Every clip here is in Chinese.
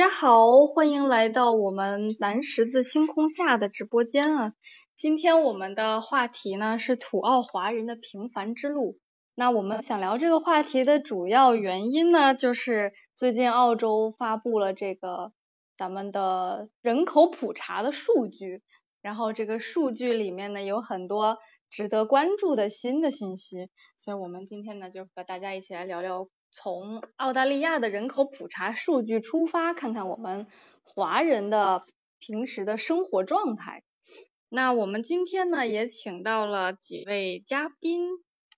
大家好，欢迎来到我们蓝十字星空下的直播间啊！今天我们的话题呢是土澳华人的平凡之路。那我们想聊这个话题的主要原因呢，就是最近澳洲发布了这个咱们的人口普查的数据，然后这个数据里面呢有很多值得关注的新的信息，所以我们今天呢就和大家一起来聊聊。从澳大利亚的人口普查数据出发，看看我们华人的平时的生活状态。那我们今天呢，也请到了几位嘉宾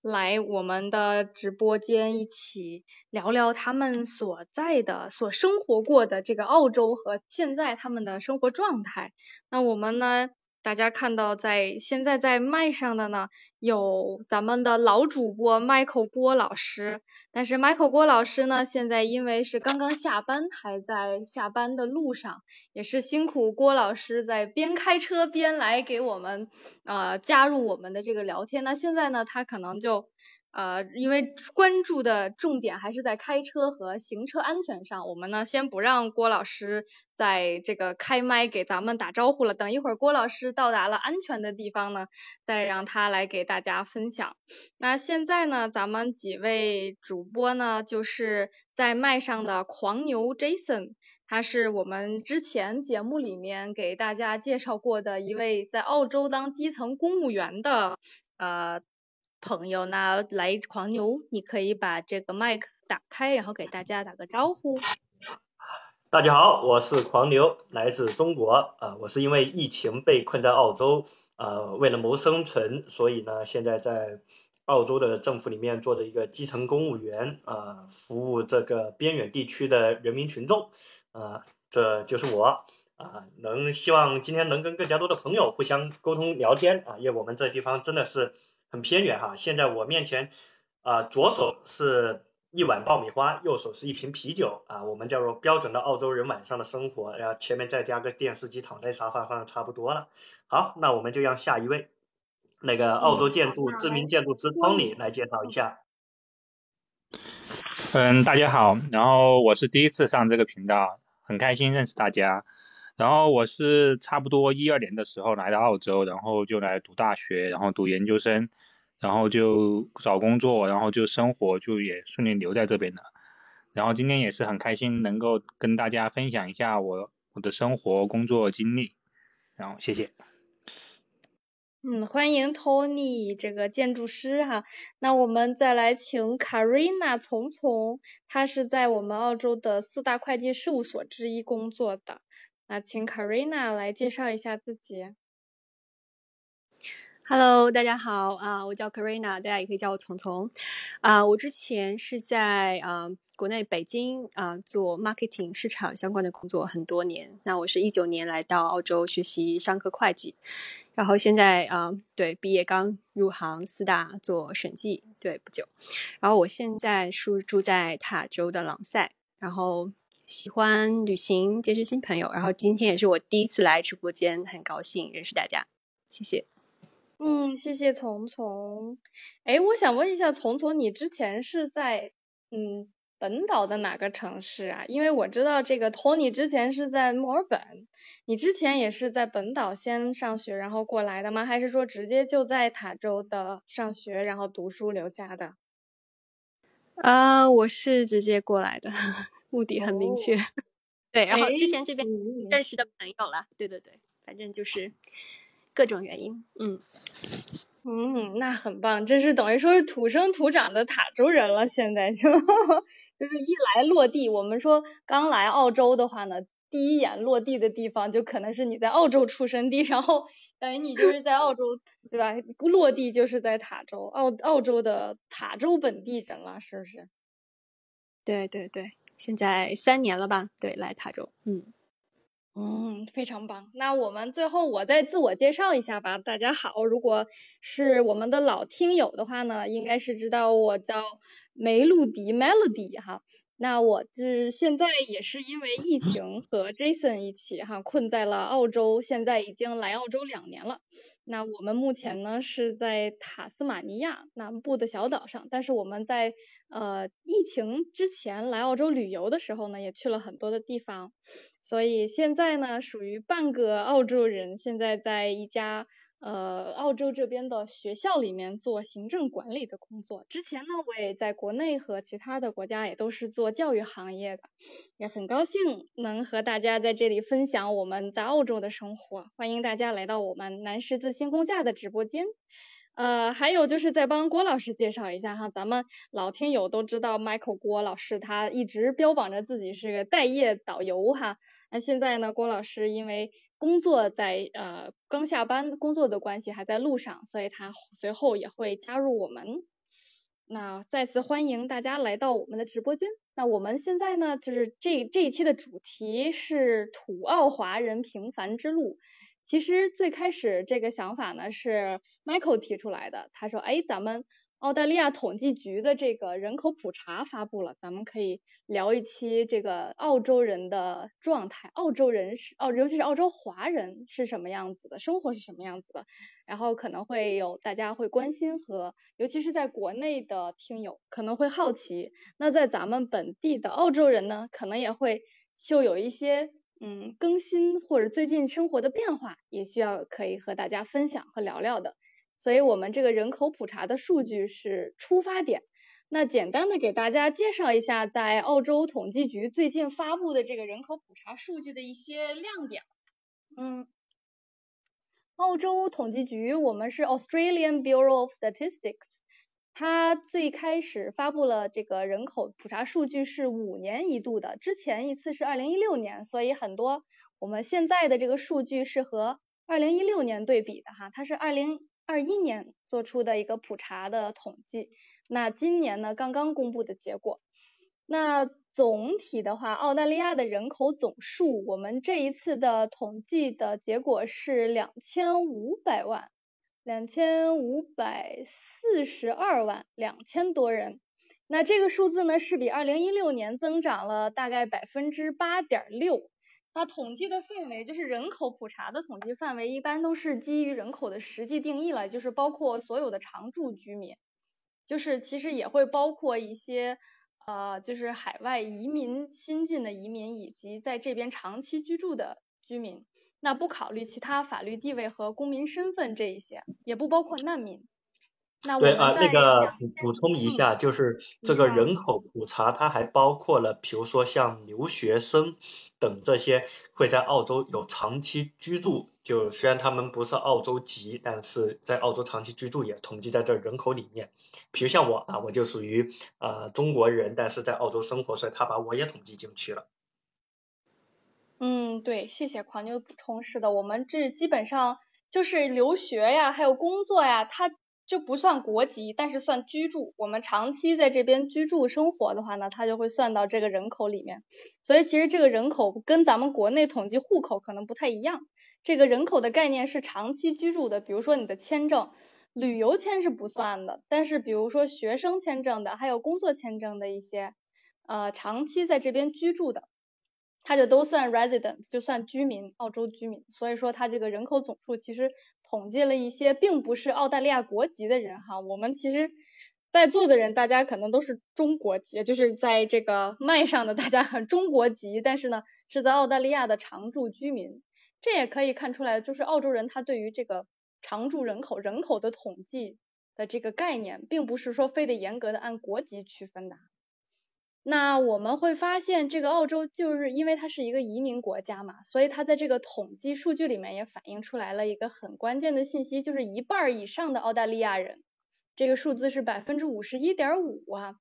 来我们的直播间，一起聊聊他们所在的、所生活过的这个澳洲和现在他们的生活状态。那我们呢？大家看到在现在在麦上的呢，有咱们的老主播 Michael 郭老师，但是 Michael 郭老师呢，现在因为是刚刚下班，还在下班的路上，也是辛苦郭老师在边开车边来给我们呃加入我们的这个聊天。那现在呢，他可能就。呃，因为关注的重点还是在开车和行车安全上，我们呢先不让郭老师在这个开麦给咱们打招呼了，等一会儿郭老师到达了安全的地方呢，再让他来给大家分享。那现在呢，咱们几位主播呢，就是在麦上的狂牛 Jason，他是我们之前节目里面给大家介绍过的一位在澳洲当基层公务员的呃。朋友，那来狂牛，你可以把这个麦克打开，然后给大家打个招呼。大家好，我是狂牛，来自中国。呃，我是因为疫情被困在澳洲，呃，为了谋生存，所以呢，现在在澳洲的政府里面做着一个基层公务员，呃，服务这个边远地区的人民群众。呃，这就是我。啊，能希望今天能跟更加多的朋友互相沟通聊天啊，因为我们这地方真的是。很偏远哈，现在我面前啊，左手是一碗爆米花，右手是一瓶啤酒啊，我们叫做标准的澳洲人晚上的生活，然后前面再加个电视机，躺在沙发上差不多了。好，那我们就让下一位那个澳洲建筑知名建筑师 Tony 来介绍一下。嗯，大家好，然后我是第一次上这个频道，很开心认识大家。然后我是差不多一二年的时候来到澳洲，然后就来读大学，然后读研究生。然后就找工作，然后就生活，就也顺利留在这边了。然后今天也是很开心，能够跟大家分享一下我我的生活工作经历。然后谢谢。嗯，欢迎 Tony 这个建筑师哈。那我们再来请 Karina 丛丛，她是在我们澳洲的四大会计事务所之一工作的。那请 Karina 来介绍一下自己。Hello，大家好啊，我叫 Karina，大家也可以叫我丛丛啊。我之前是在啊国内北京啊做 marketing 市场相关的工作很多年。那我是一九年来到澳洲学习商科会计，然后现在啊对毕业刚入行四大做审计，对不久。然后我现在是住在塔州的朗塞，然后喜欢旅行，结识新朋友。然后今天也是我第一次来直播间，很高兴认识大家，谢谢。嗯，谢谢丛丛。哎，我想问一下丛丛，你之前是在嗯本岛的哪个城市啊？因为我知道这个 Tony 之前是在墨尔本，你之前也是在本岛先上学，然后过来的吗？还是说直接就在塔州的上学，然后读书留下的？啊，我是直接过来的，目的很明确。对，然后之前这边认识的朋友了，对对对，反正就是。各种原因，嗯嗯，那很棒，这是等于说是土生土长的塔州人了。现在就 就是一来落地，我们说刚来澳洲的话呢，第一眼落地的地方就可能是你在澳洲出生地，然后等于你就是在澳洲，对吧？落地就是在塔州，澳澳洲的塔州本地人了，是不是？对对对，现在三年了吧？对，来塔州，嗯。嗯，非常棒。那我们最后我再自我介绍一下吧。大家好，如果是我们的老听友的话呢，应该是知道我叫梅露迪 Melody 哈。那我是现在也是因为疫情和 Jason 一起哈困在了澳洲，现在已经来澳洲两年了。那我们目前呢是在塔斯马尼亚南部的小岛上，但是我们在呃疫情之前来澳洲旅游的时候呢，也去了很多的地方，所以现在呢属于半个澳洲人，现在在一家。呃，澳洲这边的学校里面做行政管理的工作。之前呢，我也在国内和其他的国家也都是做教育行业的，也很高兴能和大家在这里分享我们在澳洲的生活。欢迎大家来到我们南十字星空下的直播间。呃，还有就是再帮郭老师介绍一下哈，咱们老听友都知道 Michael 郭老师，他一直标榜着自己是个待业导游哈。那现在呢，郭老师因为工作在呃刚下班工作的关系还在路上，所以他随后也会加入我们。那再次欢迎大家来到我们的直播间。那我们现在呢，就是这这一期的主题是土澳华人平凡之路。其实最开始这个想法呢是 Michael 提出来的，他说，哎，咱们。澳大利亚统计局的这个人口普查发布了，咱们可以聊一期这个澳洲人的状态，澳洲人是澳，尤其是澳洲华人是什么样子的，生活是什么样子的，然后可能会有大家会关心和，尤其是在国内的听友可能会好奇，那在咱们本地的澳洲人呢，可能也会就有一些嗯更新或者最近生活的变化，也需要可以和大家分享和聊聊的。所以我们这个人口普查的数据是出发点。那简单的给大家介绍一下，在澳洲统计局最近发布的这个人口普查数据的一些亮点。嗯，澳洲统计局，我们是 Australian Bureau of Statistics，它最开始发布了这个人口普查数据是五年一度的，之前一次是二零一六年，所以很多我们现在的这个数据是和二零一六年对比的哈，它是二零。二一年做出的一个普查的统计，那今年呢刚刚公布的结果，那总体的话，澳大利亚的人口总数，我们这一次的统计的结果是两千五百万，两千五百四十二万两千多人，那这个数字呢是比二零一六年增长了大概百分之八点六。那统计的范围就是人口普查的统计范围，一般都是基于人口的实际定义了，就是包括所有的常住居民，就是其实也会包括一些呃，就是海外移民新进的移民以及在这边长期居住的居民，那不考虑其他法律地位和公民身份这一些，也不包括难民。对啊，那个补补充一下，就是这个人口普查，它还包括了，比如说像留学生等这些会在澳洲有长期居住，就虽然他们不是澳洲籍，但是在澳洲长期居住也统计在这人口里面。比如像我啊，我就属于呃中国人，但是在澳洲生活，所以他把我也统计进去了。嗯，对，谢谢狂牛补充。是的，我们这基本上就是留学呀，还有工作呀，他。就不算国籍，但是算居住。我们长期在这边居住生活的话呢，它就会算到这个人口里面。所以其实这个人口跟咱们国内统计户口可能不太一样。这个人口的概念是长期居住的，比如说你的签证，旅游签是不算的，但是比如说学生签证的，还有工作签证的一些呃长期在这边居住的，它就都算 resident，就算居民，澳洲居民。所以说它这个人口总数其实。统计了一些并不是澳大利亚国籍的人哈，我们其实在座的人大家可能都是中国籍，就是在这个麦上的大家很中国籍，但是呢是在澳大利亚的常住居民，这也可以看出来，就是澳洲人他对于这个常住人口人口的统计的这个概念，并不是说非得严格的按国籍区分的。那我们会发现，这个澳洲就是因为它是一个移民国家嘛，所以它在这个统计数据里面也反映出来了一个很关键的信息，就是一半以上的澳大利亚人，这个数字是百分之五十一点五啊，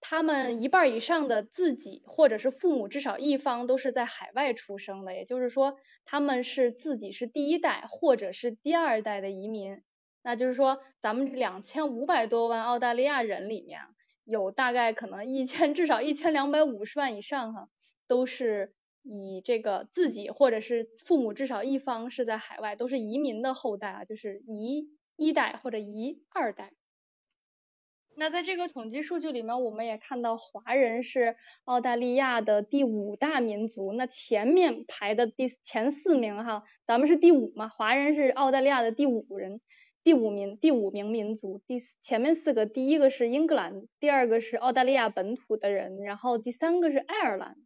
他们一半以上的自己或者是父母至少一方都是在海外出生的，也就是说他们是自己是第一代或者是第二代的移民，那就是说咱们两千五百多万澳大利亚人里面。有大概可能一千 至少一千两百五十万以上哈，都是以这个自己或者是父母至少一方是在海外，都是移民的后代啊，就是移一代或者移二代。那在这个统计数据里面，我们也看到华人是澳大利亚的第五大民族。那前面排的第前四名哈，咱们是第五嘛，华人是澳大利亚的第五人，第五名第五名民族。第前面四个，第一个是英格兰，第二个是澳大利亚本土的人，然后第三个是爱尔兰，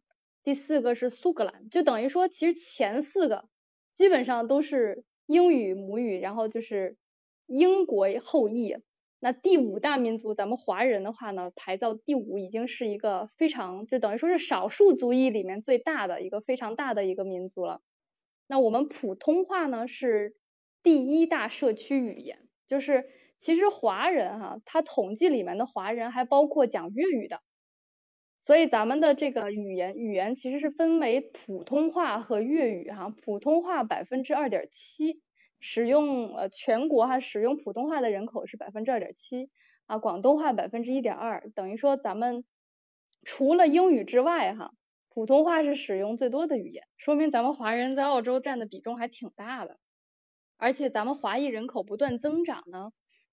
第四个是苏格兰。就等于说，其实前四个基本上都是英语母语，然后就是英国后裔。那第五大民族，咱们华人的话呢，排到第五，已经是一个非常，就等于说是少数族裔里面最大的一个非常大的一个民族了。那我们普通话呢是第一大社区语言，就是其实华人哈，他统计里面的华人还包括讲粤语的，所以咱们的这个语言语言其实是分为普通话和粤语哈，普通话百分之二点七。使用呃全国哈使用普通话的人口是百分之二点七啊，广东话百分之一点二，等于说咱们除了英语之外哈，普通话是使用最多的语言，说明咱们华人在澳洲占的比重还挺大的，而且咱们华裔人口不断增长呢，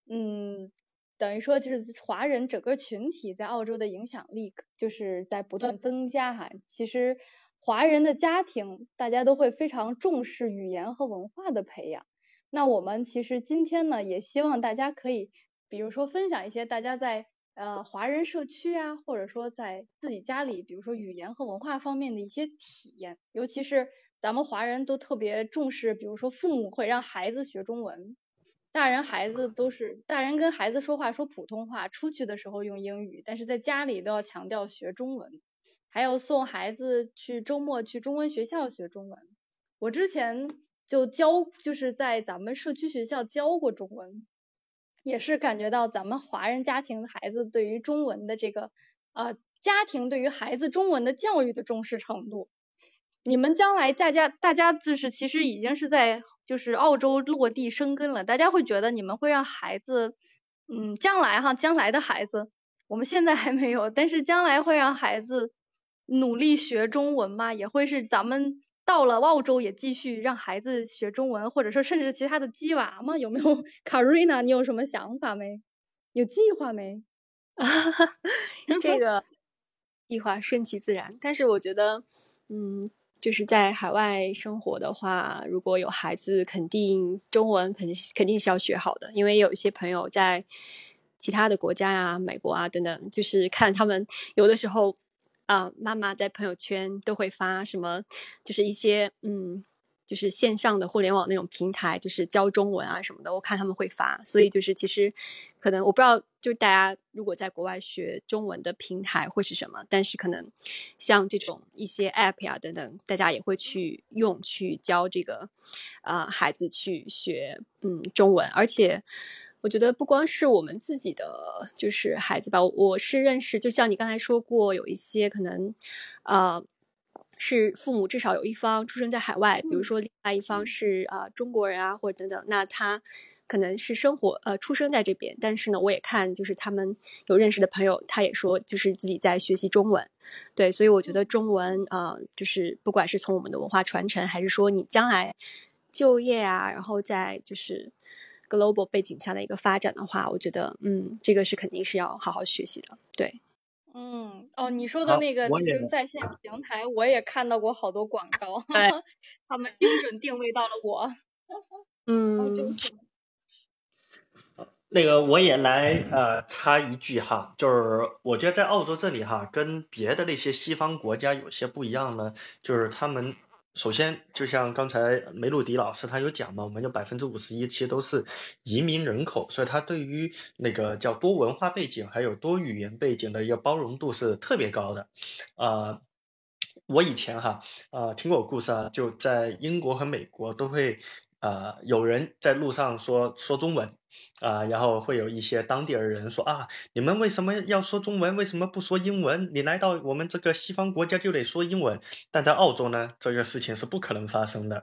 嗯，等于说就是华人整个群体在澳洲的影响力就是在不断增加哈，其实华人的家庭大家都会非常重视语言和文化的培养。那我们其实今天呢，也希望大家可以，比如说分享一些大家在呃华人社区啊，或者说在自己家里，比如说语言和文化方面的一些体验。尤其是咱们华人都特别重视，比如说父母会让孩子学中文，大人孩子都是大人跟孩子说话说普通话，出去的时候用英语，但是在家里都要强调学中文，还有送孩子去周末去中文学校学中文。我之前。就教就是在咱们社区学校教过中文，也是感觉到咱们华人家庭的孩子对于中文的这个呃家庭对于孩子中文的教育的重视程度。你们将来大家大家就是其实已经是在就是澳洲落地生根了，大家会觉得你们会让孩子嗯将来哈将来的孩子，我们现在还没有，但是将来会让孩子努力学中文吗？也会是咱们。到了澳洲也继续让孩子学中文，或者说甚至其他的鸡娃吗？有没有卡瑞娜？你有什么想法没？有计划没？这个计划顺其自然，但是我觉得，嗯，就是在海外生活的话，如果有孩子，肯定中文肯定肯定是要学好的，因为有一些朋友在其他的国家呀、美国啊等等，就是看他们有的时候。啊，妈妈在朋友圈都会发什么，就是一些嗯，就是线上的互联网那种平台，就是教中文啊什么的。我看他们会发，所以就是其实可能我不知道，就是大家如果在国外学中文的平台会是什么，但是可能像这种一些 app 呀等等，大家也会去用去教这个啊孩子去学嗯中文，而且。我觉得不光是我们自己的，就是孩子吧。我是认识，就像你刚才说过，有一些可能，呃，是父母至少有一方出生在海外，比如说另外一方是啊中国人啊，或者等等。那他可能是生活呃出生在这边，但是呢，我也看就是他们有认识的朋友，他也说就是自己在学习中文。对，所以我觉得中文啊，就是不管是从我们的文化传承，还是说你将来就业啊，然后在就是。global 背景下的一个发展的话，我觉得，嗯，这个是肯定是要好好学习的。对，嗯，哦，你说的那个在线平台，我也看到过好多广告，他们精准定位到了我。嗯，那个我也来呃插一句哈，就是我觉得在澳洲这里哈，跟别的那些西方国家有些不一样呢，就是他们。首先，就像刚才梅鲁迪老师他有讲嘛，我们有百分之五十一其实都是移民人口，所以他对于那个叫多文化背景还有多语言背景的一个包容度是特别高的。啊，我以前哈啊听过故事啊，就在英国和美国都会。啊，有人在路上说说中文啊，然后会有一些当地的人说啊，你们为什么要说中文？为什么不说英文？你来到我们这个西方国家就得说英文。但在澳洲呢，这个事情是不可能发生的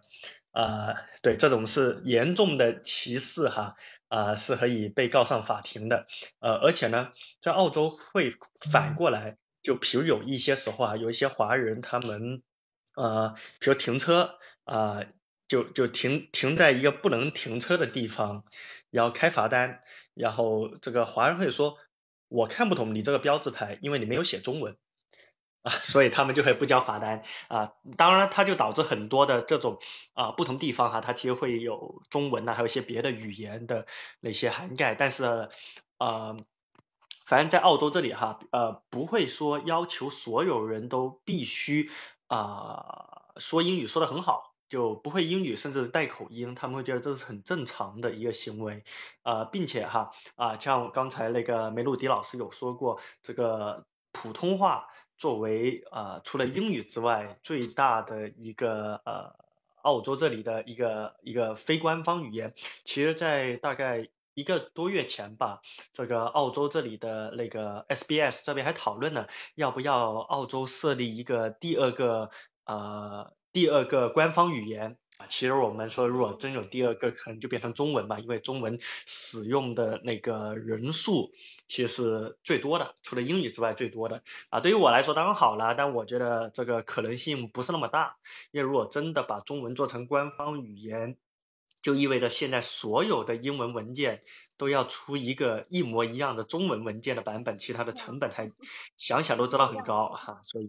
啊，对，这种是严重的歧视哈啊，是可以被告上法庭的。呃，而且呢，在澳洲会反过来，就比如有一些时候啊，有一些华人他们呃，比如停车啊。就就停停在一个不能停车的地方，然后开罚单，然后这个华人会说我看不懂你这个标志牌，因为你没有写中文。啊，所以他们就会不交罚单啊。当然，它就导致很多的这种啊不同地方哈，它其实会有中文呐，还有一些别的语言的那些涵盖。但是啊，反正在澳洲这里哈，呃，不会说要求所有人都必须啊说英语说的很好，就不会英语甚至带口音，他们会觉得这是很正常的一个行为啊，并且哈啊，像刚才那个梅露迪老师有说过，这个普通话。作为呃除了英语之外最大的一个呃澳洲这里的一个一个非官方语言，其实，在大概一个多月前吧，这个澳洲这里的那个 SBS 这边还讨论了要不要澳洲设立一个第二个呃第二个官方语言。啊，其实我们说，如果真有第二个，可能就变成中文吧，因为中文使用的那个人数其实最多的，除了英语之外最多的。啊，对于我来说当然好了，但我觉得这个可能性不是那么大，因为如果真的把中文做成官方语言，就意味着现在所有的英文文件都要出一个一模一样的中文文件的版本，其他的成本还想想都知道很高哈，所以。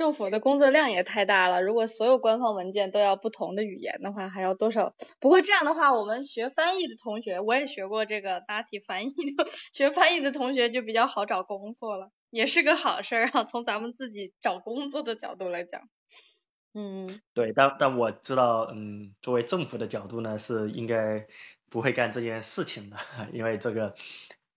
政府的工作量也太大了，如果所有官方文件都要不同的语言的话，还要多少？不过这样的话，我们学翻译的同学，我也学过这个大体翻译的，学翻译的同学就比较好找工作了，也是个好事儿啊。从咱们自己找工作的角度来讲，嗯，对，但但我知道，嗯，作为政府的角度呢，是应该不会干这件事情的，因为这个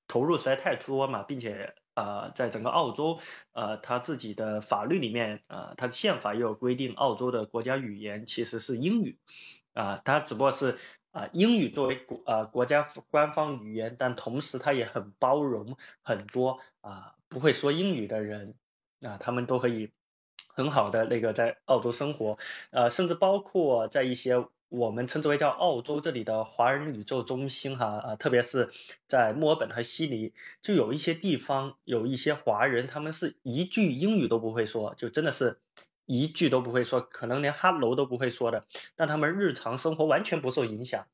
投入实在太多嘛，并且。呃，在整个澳洲，呃，他自己的法律里面，呃，他的宪法也有规定，澳洲的国家语言其实是英语，啊，它只不过是啊，英语作为国呃国家官方语言，但同时它也很包容很多啊不会说英语的人，啊，他们都可以很好的那个在澳洲生活，呃，甚至包括在一些。我们称之为叫澳洲这里的华人宇宙中心哈啊，特别是在墨尔本和悉尼，就有一些地方有一些华人，他们是一句英语都不会说，就真的是一句都不会说，可能连 hello 都不会说的，但他们日常生活完全不受影响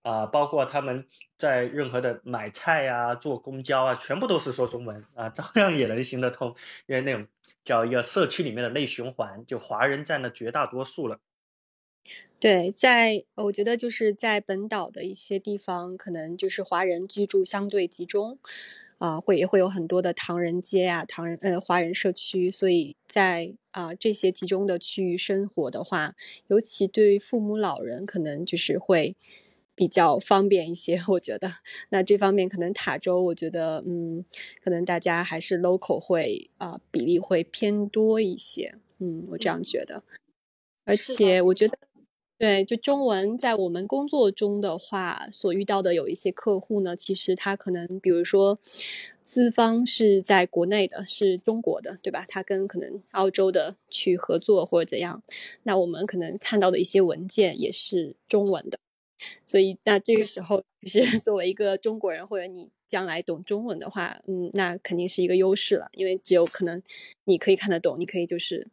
啊，包括他们在任何的买菜啊、坐公交啊，全部都是说中文啊，照样也能行得通，因为那种叫一个社区里面的内循环，就华人占了绝大多数了。对，在我觉得就是在本岛的一些地方，可能就是华人居住相对集中，啊，会也会有很多的唐人街啊，唐人呃华人社区，所以在啊这些集中的区域生活的话，尤其对父母老人，可能就是会比较方便一些。我觉得，那这方面可能塔州，我觉得嗯，可能大家还是 local 会啊比例会偏多一些，嗯，我这样觉得，而且我觉得。对，就中文在我们工作中的话，所遇到的有一些客户呢，其实他可能，比如说资方是在国内的，是中国的，对吧？他跟可能澳洲的去合作或者怎样，那我们可能看到的一些文件也是中文的，所以那这个时候，其实 作为一个中国人，或者你将来懂中文的话，嗯，那肯定是一个优势了，因为只有可能你可以看得懂，你可以就是。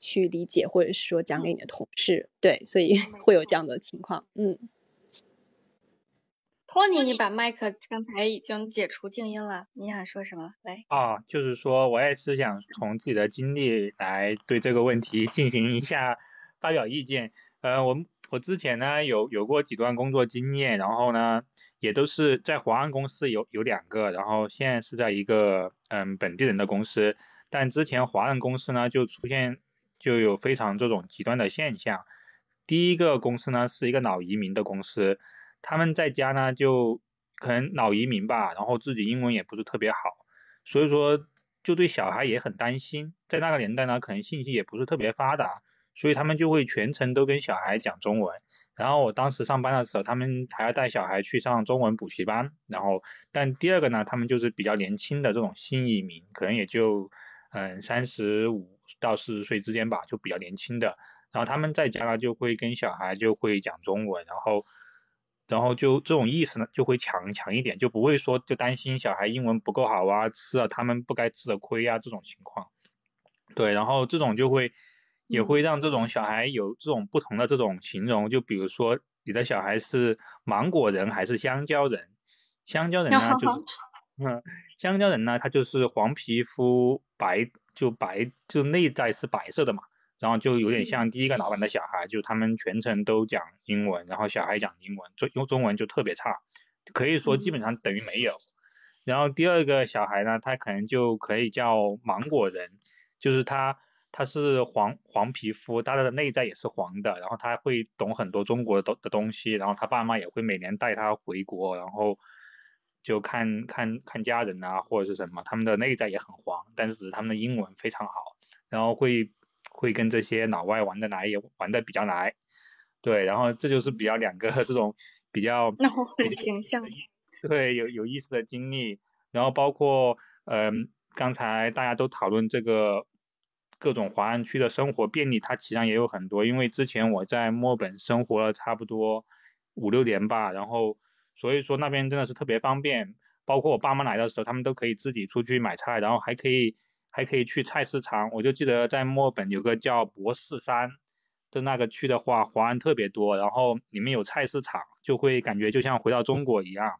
去理解，或者是说讲给你的同事，对，所以会有这样的情况。嗯，托尼，你把麦克刚才已经解除静音了，你想说什么？来。啊，就是说我也是想从自己的经历来对这个问题进行一下发表意见。呃，我我之前呢有有过几段工作经验，然后呢也都是在华安公司有有两个，然后现在是在一个嗯本地人的公司，但之前华人公司呢就出现。就有非常这种极端的现象。第一个公司呢是一个老移民的公司，他们在家呢就可能老移民吧，然后自己英文也不是特别好，所以说就对小孩也很担心。在那个年代呢，可能信息也不是特别发达，所以他们就会全程都跟小孩讲中文。然后我当时上班的时候，他们还要带小孩去上中文补习班。然后，但第二个呢，他们就是比较年轻的这种新移民，可能也就嗯三十五。到四十岁之间吧，就比较年轻的，然后他们在家呢就会跟小孩就会讲中文，然后，然后就这种意识呢就会强强一点，就不会说就担心小孩英文不够好啊，吃了他们不该吃的亏啊这种情况。对，然后这种就会也会让这种小孩有这种不同的这种形容，就比如说你的小孩是芒果人还是香蕉人，香蕉人呢 就是嗯，香蕉人呢，他就是黄皮肤白，就白，就内在是白色的嘛，然后就有点像第一个老板的小孩，就他们全程都讲英文，然后小孩讲英文，中用中文就特别差，可以说基本上等于没有。然后第二个小孩呢，他可能就可以叫芒果人，就是他他是黄黄皮肤，他的内在也是黄的，然后他会懂很多中国的的东西，然后他爸妈也会每年带他回国，然后就看看看家人啊或者是什么，他们的内在也很黄，但是只是他们的英文非常好，然后会会跟这些老外玩的来，也玩的比较来，对，然后这就是比较两个 这种比较，那我很形象。对，有有意思的经历，然后包括，嗯，刚才大家都讨论这个各种华人区的生活便利，它其实上也有很多，因为之前我在墨尔本生活了差不多五六年吧，然后所以说那边真的是特别方便，包括我爸妈来的时候，他们都可以自己出去买菜，然后还可以还可以去菜市场，我就记得在墨尔本有个叫博士山的那个区的话，华人特别多，然后里面有菜市场，就会感觉就像回到中国一样。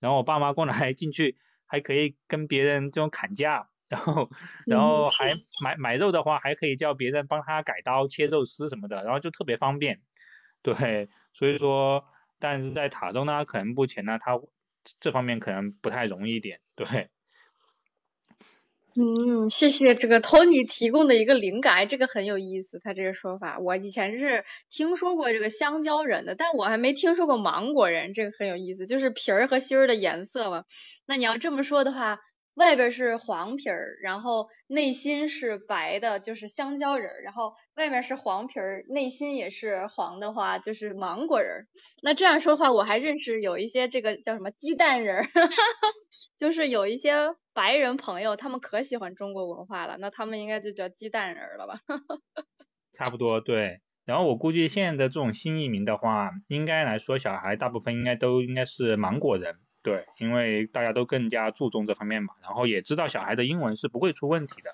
然后我爸妈过来 进去，还可以跟别人这种砍价，然后然后还买买肉的话，还可以叫别人帮他改刀切肉丝什么的，然后就特别方便。对，所以说，但是在塔州呢，可能目前呢，它这方面可能不太容易一点。对。嗯，谢谢这个托尼提供的一个灵感，这个很有意思。他这个说法，我以前是听说过这个香蕉人的，但我还没听说过芒果人，这个很有意思，就是皮儿和心儿的颜色嘛。那你要这么说的话。外边是黄皮儿，然后内心是白的，就是香蕉人儿；然后外面是黄皮儿，内心也是黄的话，就是芒果人儿。那这样说话，我还认识有一些这个叫什么鸡蛋人儿，就是有一些白人朋友，他们可喜欢中国文化了，那他们应该就叫鸡蛋人了吧？差不多对。然后我估计现在的这种新移民的话，应该来说小孩大部分应该都应该是芒果人。对，因为大家都更加注重这方面嘛，然后也知道小孩的英文是不会出问题的，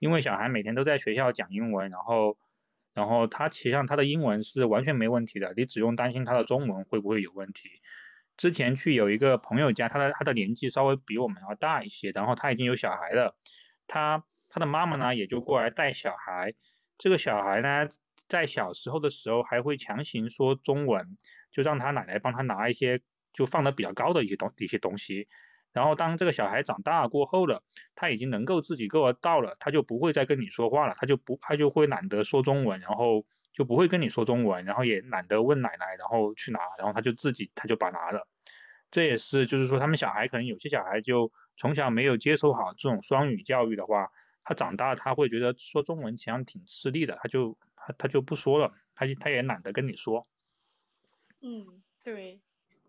因为小孩每天都在学校讲英文，然后，然后他实际上他的英文是完全没问题的，你只用担心他的中文会不会有问题。之前去有一个朋友家，他的他的年纪稍微比我们要大一些，然后他已经有小孩了，他他的妈妈呢也就过来带小孩，这个小孩呢在小时候的时候还会强行说中文，就让他奶奶帮他拿一些。就放的比较高的一些东一些东西，然后当这个小孩长大过后了，他已经能够自己够得到了，他就不会再跟你说话了，他就不他就会懒得说中文，然后就不会跟你说中文，然后也懒得问奶奶，然后去拿，然后他就自己他就把拿了。这也是就是说他们小孩可能有些小孩就从小没有接受好这种双语教育的话，他长大他会觉得说中文其实挺吃力的，他就他他就不说了，他他也懒得跟你说。嗯，对。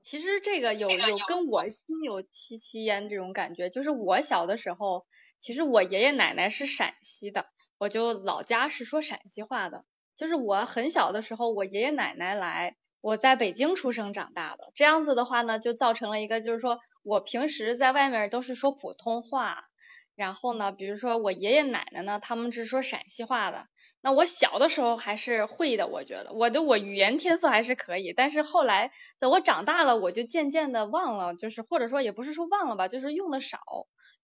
其实这个有有跟我心有戚戚焉这种感觉，就是我小的时候，其实我爷爷奶奶是陕西的，我就老家是说陕西话的。就是我很小的时候，我爷爷奶奶来，我在北京出生长大的，这样子的话呢，就造成了一个，就是说我平时在外面都是说普通话。然后呢，比如说我爷爷奶奶呢，他们是说陕西话的。那我小的时候还是会的，我觉得我的我语言天赋还是可以。但是后来在我长大了，我就渐渐的忘了，就是或者说也不是说忘了吧，就是用的少，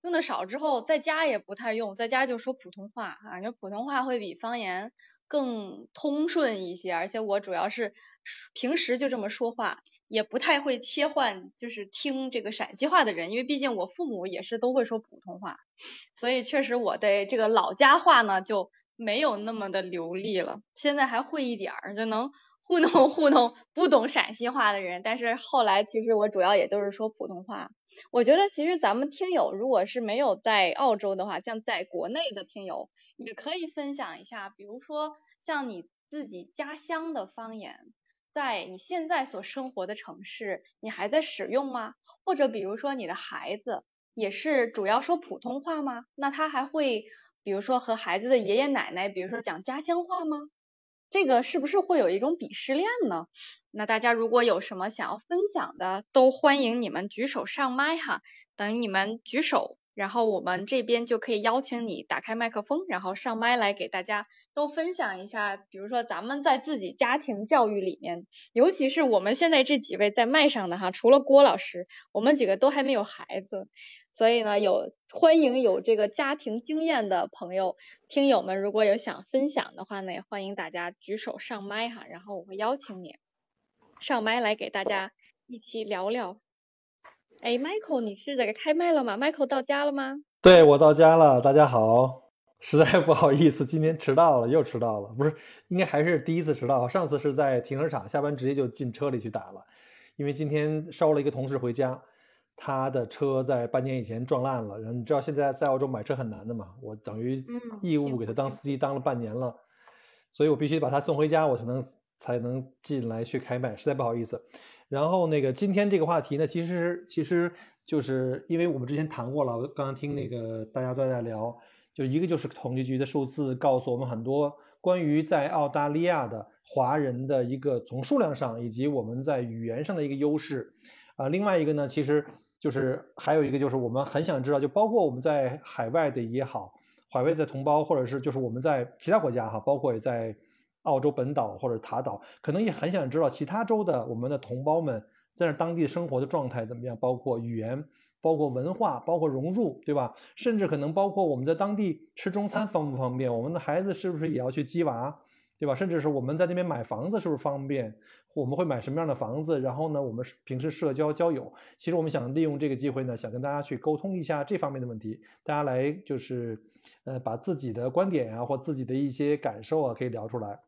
用的少之后在家也不太用，在家就说普通话，感觉普通话会比方言更通顺一些。而且我主要是平时就这么说话。也不太会切换，就是听这个陕西话的人，因为毕竟我父母也是都会说普通话，所以确实我的这个老家话呢就没有那么的流利了。现在还会一点儿，就能糊弄糊弄不懂陕西话的人。但是后来其实我主要也都是说普通话。我觉得其实咱们听友如果是没有在澳洲的话，像在国内的听友也可以分享一下，比如说像你自己家乡的方言。在你现在所生活的城市，你还在使用吗？或者比如说你的孩子也是主要说普通话吗？那他还会比如说和孩子的爷爷奶奶，比如说讲家乡话吗？这个是不是会有一种鄙视链呢？那大家如果有什么想要分享的，都欢迎你们举手上麦哈。等你们举手，然后我们这边就可以邀请你打开麦克风，然后上麦来给大家都分享一下，比如说咱们在自己家庭教育里面，尤其是我们现在这几位在麦上的哈，除了郭老师，我们几个都还没有孩子，所以呢，有欢迎有这个家庭经验的朋友、听友们，如果有想分享的话呢，也欢迎大家举手上麦哈，然后我会邀请你上麦来给大家一起聊聊。哎，Michael，你是这个开麦了吗？Michael 到家了吗？对，我到家了，大家好。实在不好意思，今天迟到了，又迟到了。不是，应该还是第一次迟到。上次是在停车场，下班直接就进车里去打了。因为今天捎了一个同事回家，他的车在半年以前撞烂了。然后你知道现在在澳洲买车很难的嘛？我等于义务给他当司机当了半年了，所以我必须把他送回家，我才能才能进来去开麦。实在不好意思。然后那个今天这个话题呢，其实其实就是因为我们之前谈过了，刚刚听那个大家都在聊，就一个就是统计局的数字告诉我们很多关于在澳大利亚的华人的一个从数量上以及我们在语言上的一个优势，啊，另外一个呢，其实就是还有一个就是我们很想知道，就包括我们在海外的也好，海外的同胞或者是就是我们在其他国家哈，包括也在。澳洲本岛或者塔岛，可能也很想知道其他州的我们的同胞们在那当地生活的状态怎么样，包括语言、包括文化、包括融入，对吧？甚至可能包括我们在当地吃中餐方不方便，我们的孩子是不是也要去鸡娃，对吧？甚至是我们在那边买房子是不是方便？我们会买什么样的房子？然后呢，我们平时社交交友，其实我们想利用这个机会呢，想跟大家去沟通一下这方面的问题，大家来就是呃把自己的观点啊或自己的一些感受啊可以聊出来。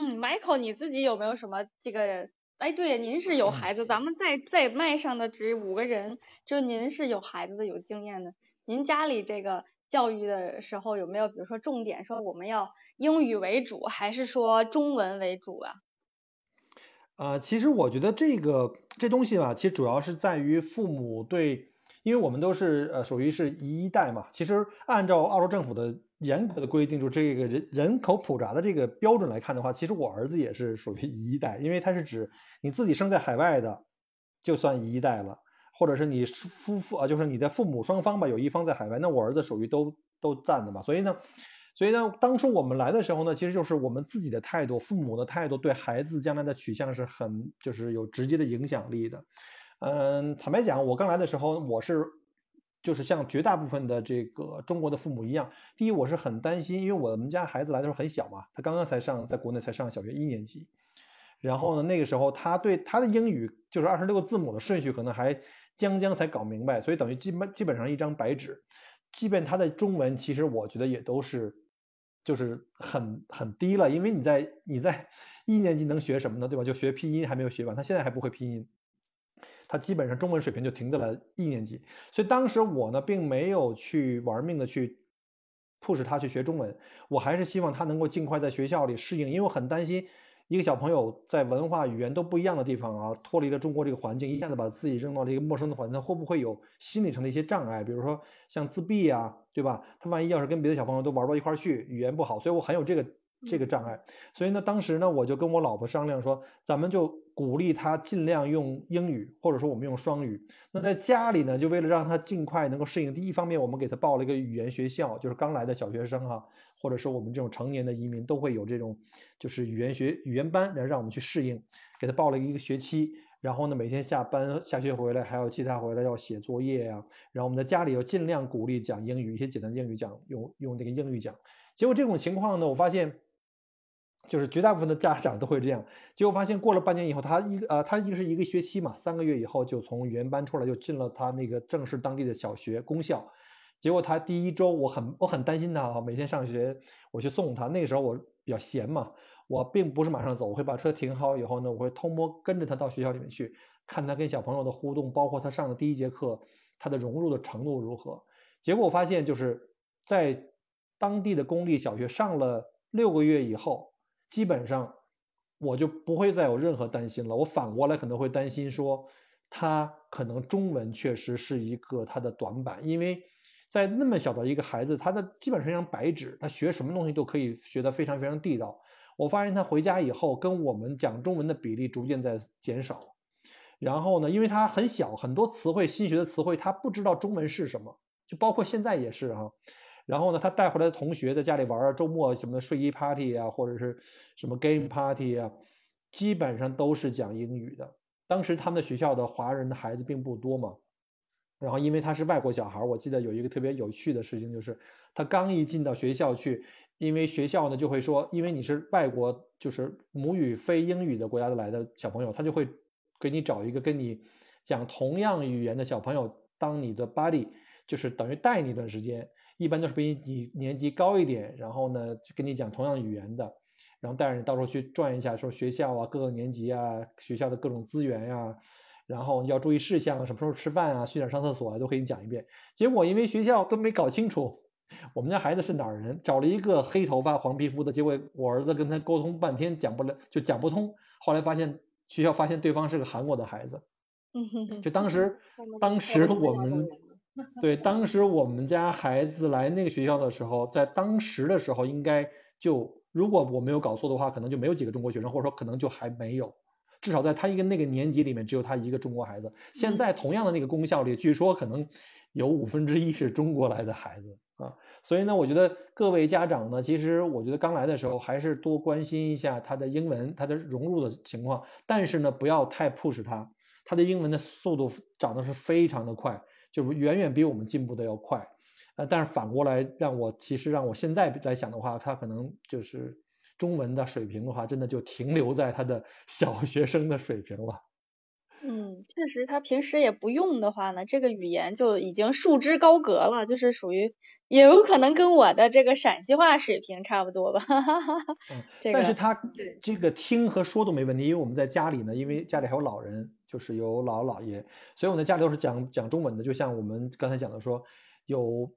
嗯，Michael，你自己有没有什么这个？哎，对，您是有孩子，咱们在在麦上的这五个人，就您是有孩子的、有经验的。您家里这个教育的时候有没有，比如说重点说我们要英语为主，还是说中文为主啊？啊，其实我觉得这个这东西吧，其实主要是在于父母对，因为我们都是呃属于是一代嘛。其实按照澳洲政府的。严格的规定，就这个人人口普查的这个标准来看的话，其实我儿子也是属于一代，因为它是指你自己生在海外的，就算一代了，或者是你夫妇啊，就是你的父母双方吧，有一方在海外，那我儿子属于都都占的嘛。所以呢，所以呢，当初我们来的时候呢，其实就是我们自己的态度，父母的态度对孩子将来的取向是很就是有直接的影响力的。嗯，坦白讲，我刚来的时候，我是。就是像绝大部分的这个中国的父母一样，第一我是很担心，因为我们家孩子来的时候很小嘛，他刚刚才上在国内才上小学一年级，然后呢那个时候他对他的英语就是二十六个字母的顺序可能还将将才搞明白，所以等于基本基本上一张白纸，即便他的中文其实我觉得也都是就是很很低了，因为你在你在 一年级能学什么呢？对吧？就学拼音还没有学完，他现在还不会拼音。他基本上中文水平就停在了一年级，所以当时我呢并没有去玩命的去迫使他去学中文，我还是希望他能够尽快在学校里适应，因为我很担心一个小朋友在文化语言都不一样的地方啊，脱离了中国这个环境，一下子把自己扔到这个陌生的环境，会不会有心理上的一些障碍？比如说像自闭啊，对吧？他万一要是跟别的小朋友都玩到一块去，语言不好，所以我很有这个。这个障碍，所以呢，当时呢，我就跟我老婆商量说，咱们就鼓励他尽量用英语，或者说我们用双语。那在家里呢，就为了让他尽快能够适应，第一方面，我们给他报了一个语言学校，就是刚来的小学生哈，或者说我们这种成年的移民都会有这种，就是语言学语言班，然后让我们去适应，给他报了一个学期。然后呢，每天下班下学回来还要接他回来要写作业呀。然后我们在家里要尽量鼓励讲英语，一些简单英语讲，用用那个英语讲。结果这种情况呢，我发现。就是绝大部分的家长都会这样，结果发现过了半年以后，他一个呃，他一个是一个学期嘛，三个月以后就从语言班出来，就进了他那个正式当地的小学公校。结果他第一周，我很我很担心他啊，每天上学我去送他，那个时候我比较闲嘛，我并不是马上走，我会把车停好以后呢，我会偷摸跟着他到学校里面去，看他跟小朋友的互动，包括他上的第一节课，他的融入的程度如何。结果我发现就是在当地的公立小学上了六个月以后。基本上，我就不会再有任何担心了。我反过来可能会担心说，他可能中文确实是一个他的短板，因为在那么小的一个孩子，他的基本上一张白纸，他学什么东西都可以学得非常非常地道。我发现他回家以后跟我们讲中文的比例逐渐在减少，然后呢，因为他很小，很多词汇新学的词汇他不知道中文是什么，就包括现在也是哈。然后呢，他带回来的同学在家里玩儿，周末什么睡衣 party 啊，或者是什么 game party 啊，基本上都是讲英语的。当时他们的学校的华人的孩子并不多嘛，然后因为他是外国小孩，我记得有一个特别有趣的事情，就是他刚一进到学校去，因为学校呢就会说，因为你是外国，就是母语非英语的国家的来的小朋友，他就会给你找一个跟你讲同样语言的小朋友当你的 buddy，就是等于带你一段时间，一般都是比你年级高一点，然后呢就跟你讲同样语言的。然后带着你到时候去转一下，说学校啊，各个年级啊，学校的各种资源呀，然后要注意事项啊，什么时候吃饭啊，去哪儿上厕所啊，都给你讲一遍。结果因为学校都没搞清楚，我们家孩子是哪儿人，找了一个黑头发黄皮肤的，结果我儿子跟他沟通半天讲不了，就讲不通。后来发现学校发现对方是个韩国的孩子，就当时当时我们 对当时我们家孩子来那个学校的时候，在当时的时候应该就。如果我没有搞错的话，可能就没有几个中国学生，或者说可能就还没有，至少在他一个那个年级里面只有他一个中国孩子。现在同样的那个公校里，据说可能有五分之一是中国来的孩子啊。所以呢，我觉得各位家长呢，其实我觉得刚来的时候还是多关心一下他的英文，他的融入的情况。但是呢，不要太 push 他，他的英文的速度长得是非常的快，就是远远比我们进步的要快。呃，但是反过来让我，其实让我现在来想的话，他可能就是中文的水平的话，真的就停留在他的 小学生的水平了。嗯，确实，他平时也不用的话呢，这个语言就已经束之高阁了，就是属于也有可能跟我的这个陕西话水平差不多吧。嗯，但是他这个听和说都没问题，因为我们在家里呢，因为家里还有老人，就是有姥姥姥爷，所以我们的家里都是讲讲中文的，就像我们刚才讲的说有。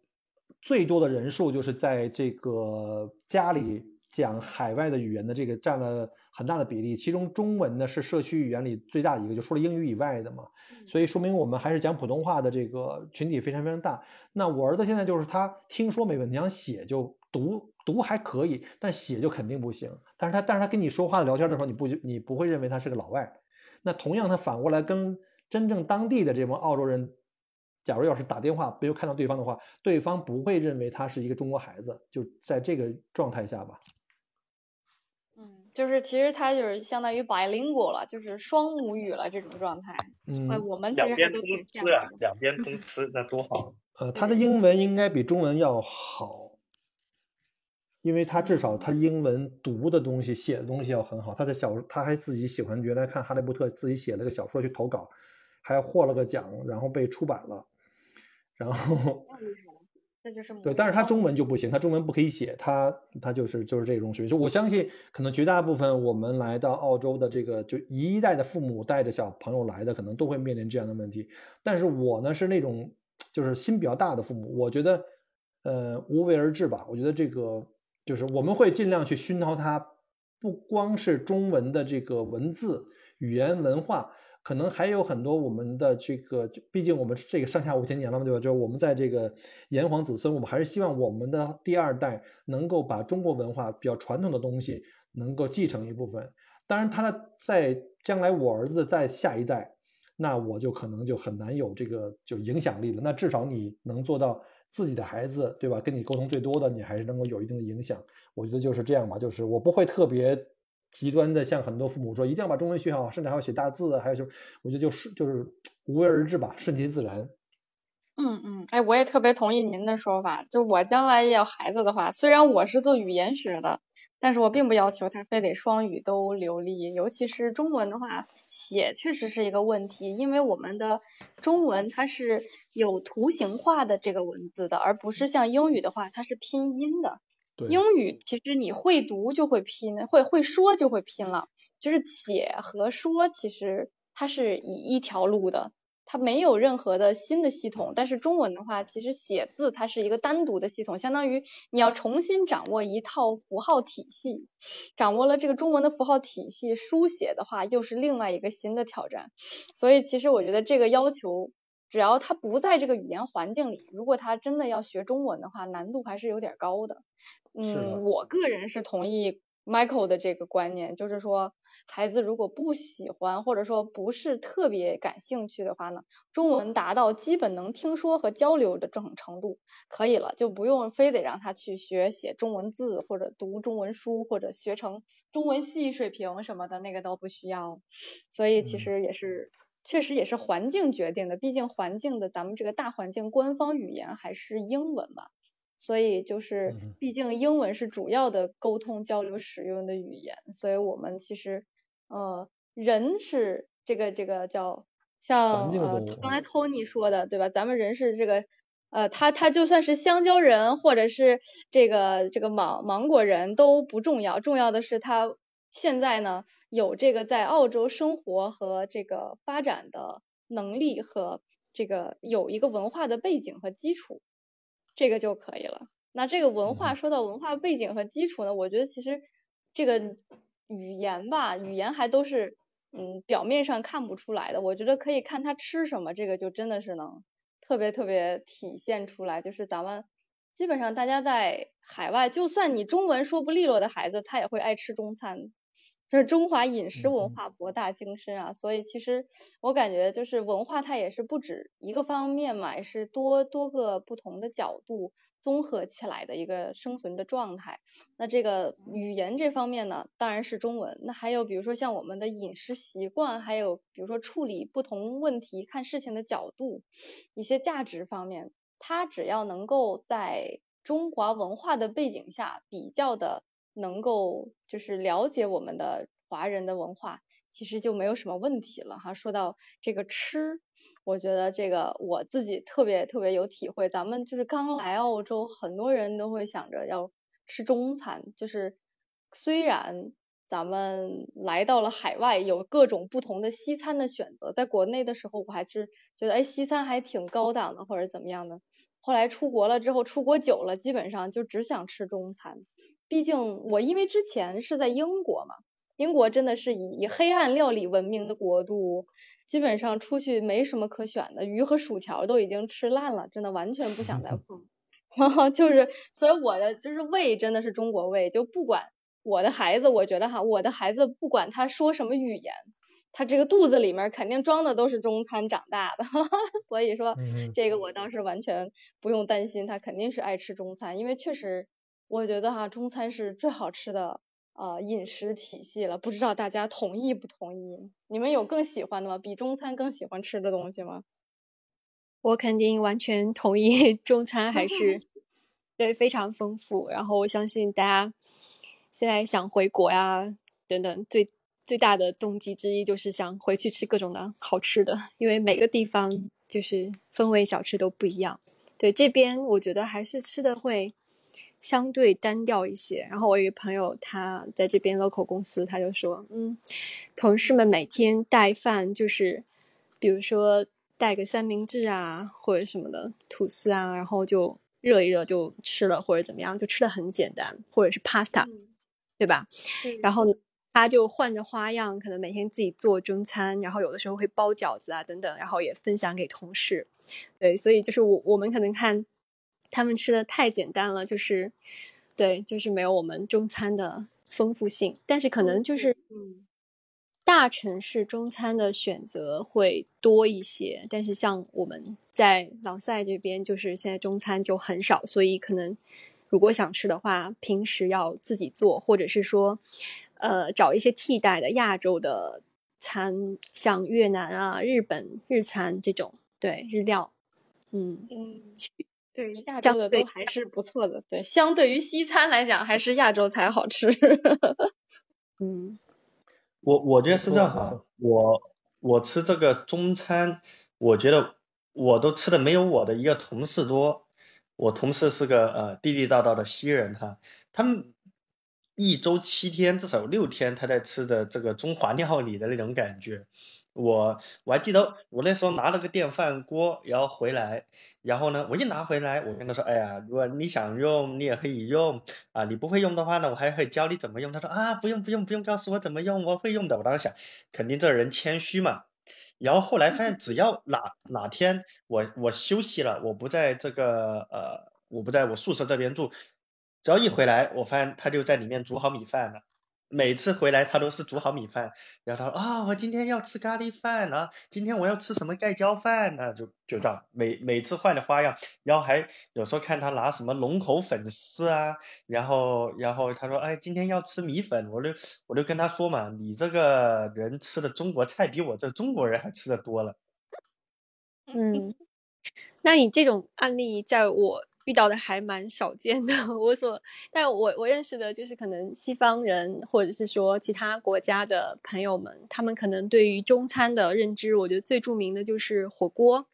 最多的人数就是在这个家里讲海外的语言的这个占了很大的比例，其中中文呢是社区语言里最大的一个，就除了英语以外的嘛，所以说明我们还是讲普通话的这个群体非常非常大。那我儿子现在就是他听说没问题，想写就读读还可以，但写就肯定不行。但是他但是他跟你说话的聊天的时候，你不你不会认为他是个老外。那同样他反过来跟真正当地的这帮澳洲人。假如要是打电话没有看到对方的话，对方不会认为他是一个中国孩子，就在这个状态下吧。嗯，就是其实他就是相当于 bilingual 了，就是双母语了这种状态。嗯，我们两边通吃啊，两边通吃，那多好。呃，他的英文应该比中文要好，因为他至少他英文读的东西、写的东西要很好。他的小他还自己喜欢原来看哈利波特，自己写了个小说去投稿，还获了个奖，然后被出版了。然后，这就是对，但是他中文就不行，他中文不可以写，他他就是就是这种水平。就我相信，可能绝大部分我们来到澳洲的这个就一代的父母带着小朋友来的，可能都会面临这样的问题。但是我呢是那种就是心比较大的父母，我觉得呃无为而治吧。我觉得这个就是我们会尽量去熏陶他，不光是中文的这个文字语言文化。可能还有很多我们的这个，毕竟我们这个上下五千年了嘛，对吧？就是我们在这个炎黄子孙，我们还是希望我们的第二代能够把中国文化比较传统的东西能够继承一部分。当然，他的在将来我儿子的在下一代，那我就可能就很难有这个就影响力了。那至少你能做到自己的孩子，对吧？跟你沟通最多的，你还是能够有一定的影响。我觉得就是这样吧，就是我不会特别。极端的，像很多父母说，一定要把中文学好，甚至还要写大字，还有什么？我觉得就是就是无为而治吧，顺其自然。嗯嗯，哎，我也特别同意您的说法。就我将来也有孩子的话，虽然我是做语言学的，但是我并不要求他非得双语都流利，尤其是中文的话，写确实是一个问题，因为我们的中文它是有图形化的这个文字的，而不是像英语的话，它是拼音的。英语其实你会读就会拼，会会说就会拼了。就是写和说其实它是以一条路的，它没有任何的新的系统。但是中文的话，其实写字它是一个单独的系统，相当于你要重新掌握一套符号体系。掌握了这个中文的符号体系，书写的话又是另外一个新的挑战。所以其实我觉得这个要求。只要他不在这个语言环境里，如果他真的要学中文的话，难度还是有点高的。嗯，我个人是同意 Michael 的这个观念，就是说孩子如果不喜欢或者说不是特别感兴趣的话呢，中文达到基本能听说和交流的这种程度可以了，就不用非得让他去学写中文字或者读中文书或者学成中文系水平什么的，那个都不需要。所以其实也是，确实也是环境决定的，毕竟环境的咱们这个大环境官方语言还是英文嘛。所以就是，毕竟英文是主要的沟通交流使用的语言，所以我们其实，呃，人是这个这个叫像呃刚才 Tony 说的对吧？咱们人是这个呃他他就算是香蕉人或者是这个这个芒芒果人都不重要，重要的是他现在呢有这个在澳洲生活和这个发展的能力和这个有一个文化的背景和基础。这个就可以了。那这个文化说到文化背景和基础呢，我觉得其实这个语言吧，语言还都是嗯表面上看不出来的。我觉得可以看他吃什么，这个就真的是能特别特别体现出来。就是咱们基本上大家在海外，就算你中文说不利落的孩子，他也会爱吃中餐。就是中华饮食文化博大精深啊，所以其实我感觉就是文化它也是不止一个方面嘛，也是多多个不同的角度综合起来的一个生存的状态。那这个语言这方面呢，当然是中文。那还有比如说像我们的饮食习惯，还有比如说处理不同问题、看事情的角度，一些价值方面，它只要能够在中华文化的背景下比较的。能够就是了解我们的华人的文化，其实就没有什么问题了哈。说到这个吃，我觉得这个我自己特别特别有体会。咱们就是刚来澳洲，很多人都会想着要吃中餐。就是虽然咱们来到了海外，有各种不同的西餐的选择，在国内的时候我还是觉得哎西餐还挺高档的或者怎么样的。后来出国了之后，出国久了，基本上就只想吃中餐。毕竟我因为之前是在英国嘛，英国真的是以以黑暗料理闻名的国度，基本上出去没什么可选的，鱼和薯条都已经吃烂了，真的完全不想再碰。就是，所以我的就是胃真的是中国胃，就不管我的孩子，我觉得哈，我的孩子不管他说什么语言，他这个肚子里面肯定装的都是中餐长大的，所以说这个我倒是完全不用担心，他肯定是爱吃中餐，因为确实。我觉得哈，中餐是最好吃的呃饮食体系了，不知道大家同意不同意？你们有更喜欢的吗？比中餐更喜欢吃的东西吗？我肯定完全同意，中餐还是 对非常丰富。然后我相信大家现在想回国呀等等，最最大的动机之一就是想回去吃各种的好吃的，因为每个地方就是风味小吃都不一样。对这边我觉得还是吃的会。相对单调一些。然后我有一个朋友，他在这边 local 公司，他就说，嗯，同事们每天带饭就是，比如说带个三明治啊，或者什么的吐司啊，然后就热一热就吃了，或者怎么样，就吃的很简单，或者是 pasta，对吧？然后他就换着花样，可能每天自己做中餐，然后有的时候会包饺子啊等等，然后也分享给同事。对，所以就是我我们可能看。他们吃的太简单了，就是，对，就是没有我们中餐的丰富性。但是可能就是，大城市中餐的选择会多一些。但是像我们在朗塞这边，就是现在中餐就很少，所以可能如果想吃的话，平时要自己做，或者是说，呃，找一些替代的亚洲的餐，像越南啊、日本日餐这种，对日料，嗯嗯。对亚洲的都还是不错的，对，相对于西餐来讲，还是亚洲菜好吃。嗯，我我觉得是这样哈，我我吃这个中餐，我觉得我都吃的没有我的一个同事多。我同事是个呃地地道道的西人哈，他们一周七天至少有六天他在吃的这个中华料理的那种感觉。我我还记得我那时候拿了个电饭锅，然后回来，然后呢，我一拿回来，我跟他说，哎呀，如果你想用，你也可以用啊，你不会用的话呢，我还可以教你怎么用。他说啊，不用不用不用，告诉我怎么用，我会用的。我当时想，肯定这人谦虚嘛。然后后来发现，只要哪哪天我我休息了，我不在这个呃，我不在我宿舍这边住，只要一回来，我发现他就在里面煮好米饭了。每次回来他都是煮好米饭，然后他说啊，我今天要吃咖喱饭啊，今天我要吃什么盖浇饭呢？就就这样，每每次换的花样，然后还有时候看他拿什么龙口粉丝啊，然后然后他说哎，今天要吃米粉，我就我就跟他说嘛，你这个人吃的中国菜比我这中国人还吃的多了。嗯，那你这种案例在我。遇到的还蛮少见的，我所，但我我认识的就是可能西方人或者是说其他国家的朋友们，他们可能对于中餐的认知，我觉得最著名的就是火锅，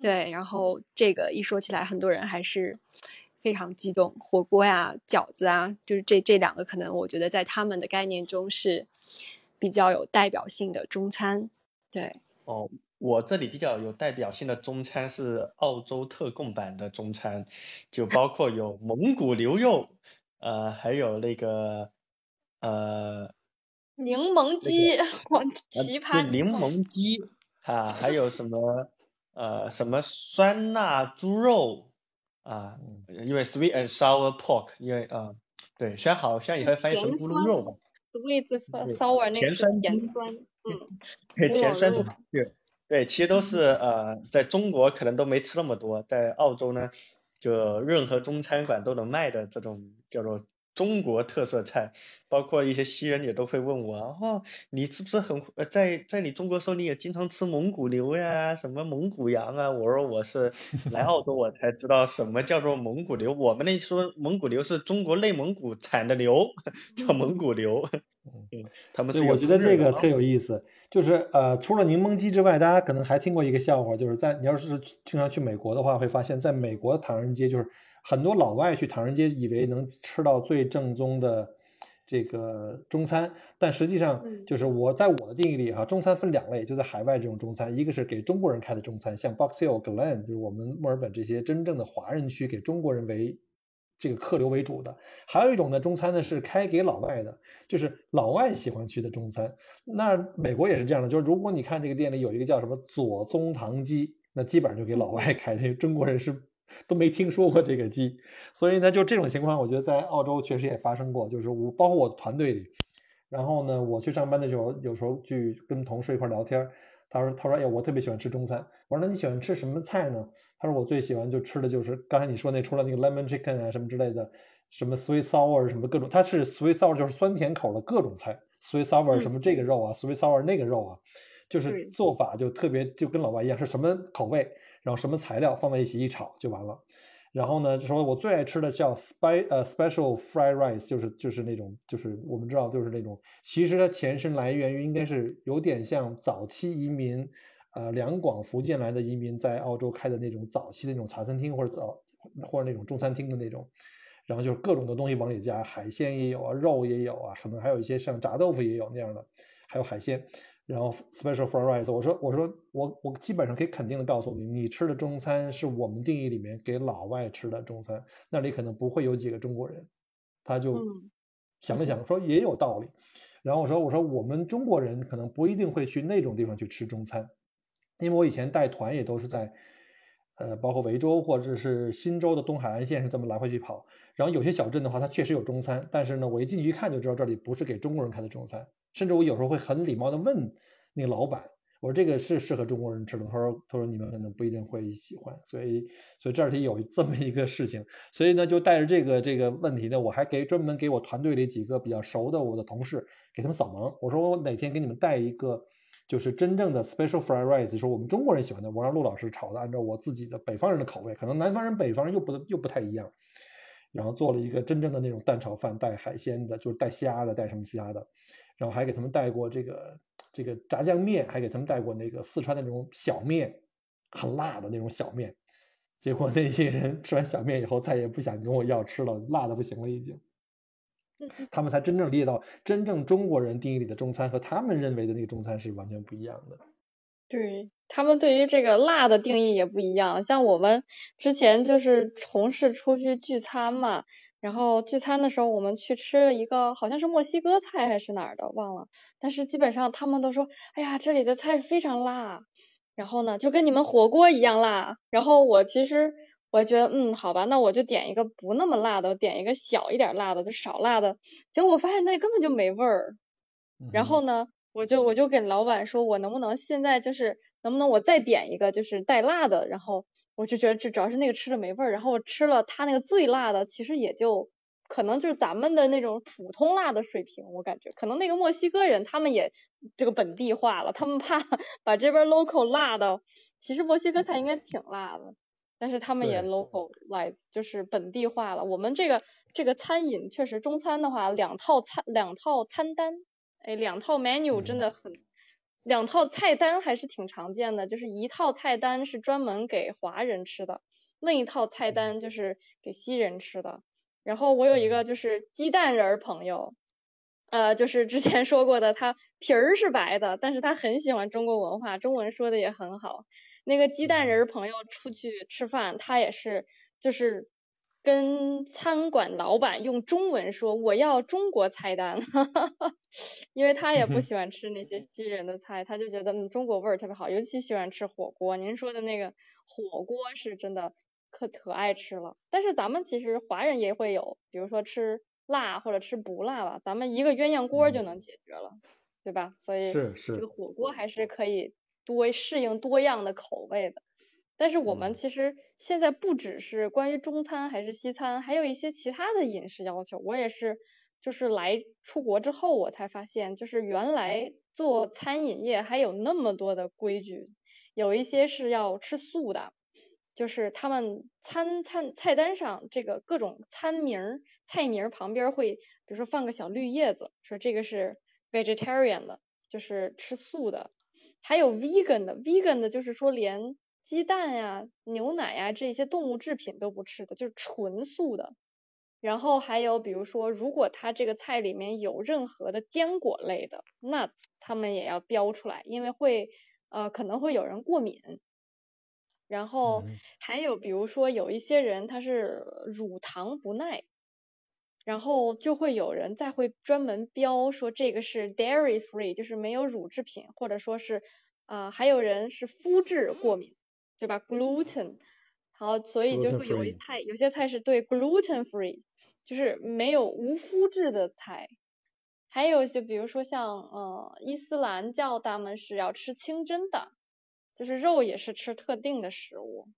对，然后这个一说起来，很多人还是非常激动，火锅呀、饺子啊，就是这这两个可能我觉得在他们的概念中是比较有代表性的中餐，对，哦。我这里比较有代表性的中餐是澳洲特供版的中餐，就包括有蒙古牛肉，呃，还有那个呃柠檬鸡，奇葩柠檬鸡啊，还有什么呃什么酸辣猪肉啊，因为 sweet and sour pork，因为啊对，虽然好像也会翻译成咕噜肉吧，sweet sour 那个甜酸，嗯，甜酸猪对。对，其实都是呃，在中国可能都没吃那么多，在澳洲呢，就任何中餐馆都能卖的这种叫做中国特色菜，包括一些西人也都会问我，哦，你是不是很呃在在你中国时候你也经常吃蒙古牛呀，什么蒙古羊啊？我说我是来澳洲我才知道什么叫做蒙古牛，我们那说蒙古牛是中国内蒙古产的牛，叫蒙古牛。嗯，他们是我觉得这个特有意思。就是呃，除了柠檬鸡之外，大家可能还听过一个笑话，就是在你要是经常去美国的话，会发现在美国唐人街，就是很多老外去唐人街，以为能吃到最正宗的这个中餐，但实际上就是我在我的定义里哈，中餐分两类，就在海外这种中餐，一个是给中国人开的中餐，像 Box Hill、Glen，就是我们墨尔本这些真正的华人区，给中国人为。这个客流为主的，还有一种呢，中餐呢是开给老外的，就是老外喜欢去的中餐。那美国也是这样的，就是如果你看这个店里有一个叫什么左宗棠鸡，那基本上就给老外开的，中国人是都没听说过这个鸡。所以呢，就这种情况，我觉得在澳洲确实也发生过，就是我包括我的团队里，然后呢，我去上班的时候，有时候去跟同事一块聊天。他说：“他说，哎，我特别喜欢吃中餐。我说，那你喜欢吃什么菜呢？他说，我最喜欢就吃的就是刚才你说那除了那个 lemon chicken 啊什么之类的，什么 sweet sour 什么各种，它是 sweet sour 就是酸甜口的各种菜，sweet sour 什么这个肉啊，sweet sour 那个肉啊，就是做法就特别就跟老外一样，是什么口味，然后什么材料放在一起一炒就完了。”然后呢，就说我最爱吃的叫 spe 呃 special fried rice，就是就是那种就是我们知道就是那种，其实它前身来源于应该是有点像早期移民，呃两广福建来的移民在澳洲开的那种早期的那种茶餐厅或者早或者那种中餐厅的那种，然后就是各种的东西往里加，海鲜也有啊，肉也有啊，可能还有一些像炸豆腐也有那样的，还有海鲜。然后 special fried rice，我说我说我我基本上可以肯定的告诉你，你吃的中餐是我们定义里面给老外吃的中餐，那里可能不会有几个中国人。他就想了想说也有道理，然后我说我说我们中国人可能不一定会去那种地方去吃中餐，因为我以前带团也都是在呃包括维州或者是新州的东海岸线是这么来回去跑，然后有些小镇的话它确实有中餐，但是呢我一进去一看就知道这里不是给中国人开的中餐。甚至我有时候会很礼貌的问那个老板，我说这个是适合中国人吃的？他说他说你们可能不一定会喜欢，所以所以这里有这么一个事情，所以呢就带着这个这个问题呢，我还给专门给我团队里几个比较熟的我的同事给他们扫盲，我说我哪天给你们带一个就是真正的 special fried rice，说我们中国人喜欢的，我让陆老师炒的，按照我自己的北方人的口味，可能南方人北方人又不又不太一样，然后做了一个真正的那种蛋炒饭，带海鲜的，就是带虾的，带什么虾的。然后还给他们带过这个这个炸酱面，还给他们带过那个四川的那种小面，很辣的那种小面。结果那些人吃完小面以后，再也不想跟我要吃了，辣的不行了已经。他们才真正理解到，真正中国人定义里的中餐和他们认为的那个中餐是完全不一样的。对他们对于这个辣的定义也不一样。像我们之前就是同事出去聚餐嘛。然后聚餐的时候，我们去吃了一个好像是墨西哥菜还是哪儿的，忘了。但是基本上他们都说，哎呀，这里的菜非常辣。然后呢，就跟你们火锅一样辣。然后我其实我觉得嗯好吧，那我就点一个不那么辣的，点一个小一点辣的，就少辣的。结果我发现那根本就没味儿。然后呢，我就我就给老板说，我能不能现在就是能不能我再点一个就是带辣的？然后我就觉得这主要是那个吃的没味儿。然后我吃了他那个最辣的，其实也就可能就是咱们的那种普通辣的水平，我感觉可能那个墨西哥人他们也这个本地化了，他们怕 把这边 local 辣的，其实墨西哥菜应该挺辣的，但是他们也 localize 就是本地化了。我们这个这个餐饮确实中餐的话，两套餐两套餐单。哎，两套 menu 真的很，两套菜单还是挺常见的，就是一套菜单是专门给华人吃的，另一套菜单就是给西人吃的。然后我有一个就是鸡蛋人朋友，呃，就是之前说过的，他皮儿是白的，但是他很喜欢中国文化，中文说的也很好。那个鸡蛋人朋友出去吃饭，他也是就是。跟餐馆老板用中文说我要中国菜单，因为他也不喜欢吃那些西人的菜，他就觉得嗯中国味儿特别好，尤其喜欢吃火锅。您说的那个火锅是真的可可爱吃了，但是咱们其实华人也会有，比如说吃辣或者吃不辣吧，咱们一个鸳鸯锅就能解决了，对吧？所以是是这个火锅还是可以多适应多样的口味的。但是我们其实现在不只是关于中餐还是西餐，还有一些其他的饮食要求。我也是，就是来出国之后我才发现，就是原来做餐饮业还有那么多的规矩，有一些是要吃素的，就是他们餐餐菜单上这个各种餐名菜名旁边会，比如说放个小绿叶子，说这个是 vegetarian 的，就是吃素的，还有 vegan 的，vegan 的就是说连。鸡蛋呀、牛奶呀这些动物制品都不吃的，就是纯素的。然后还有比如说，如果他这个菜里面有任何的坚果类的，那他们也要标出来，因为会呃可能会有人过敏。然后还有比如说有一些人他是乳糖不耐，然后就会有人再会专门标说这个是 dairy free，就是没有乳制品，或者说是啊还有人是麸质过敏。对吧？gluten，好，所以就会有一菜，有些菜是对 gluten free，就是没有无麸质的菜。还有一些，比如说像呃伊斯兰教，他们是要吃清真的，就是肉也是吃特定的食物。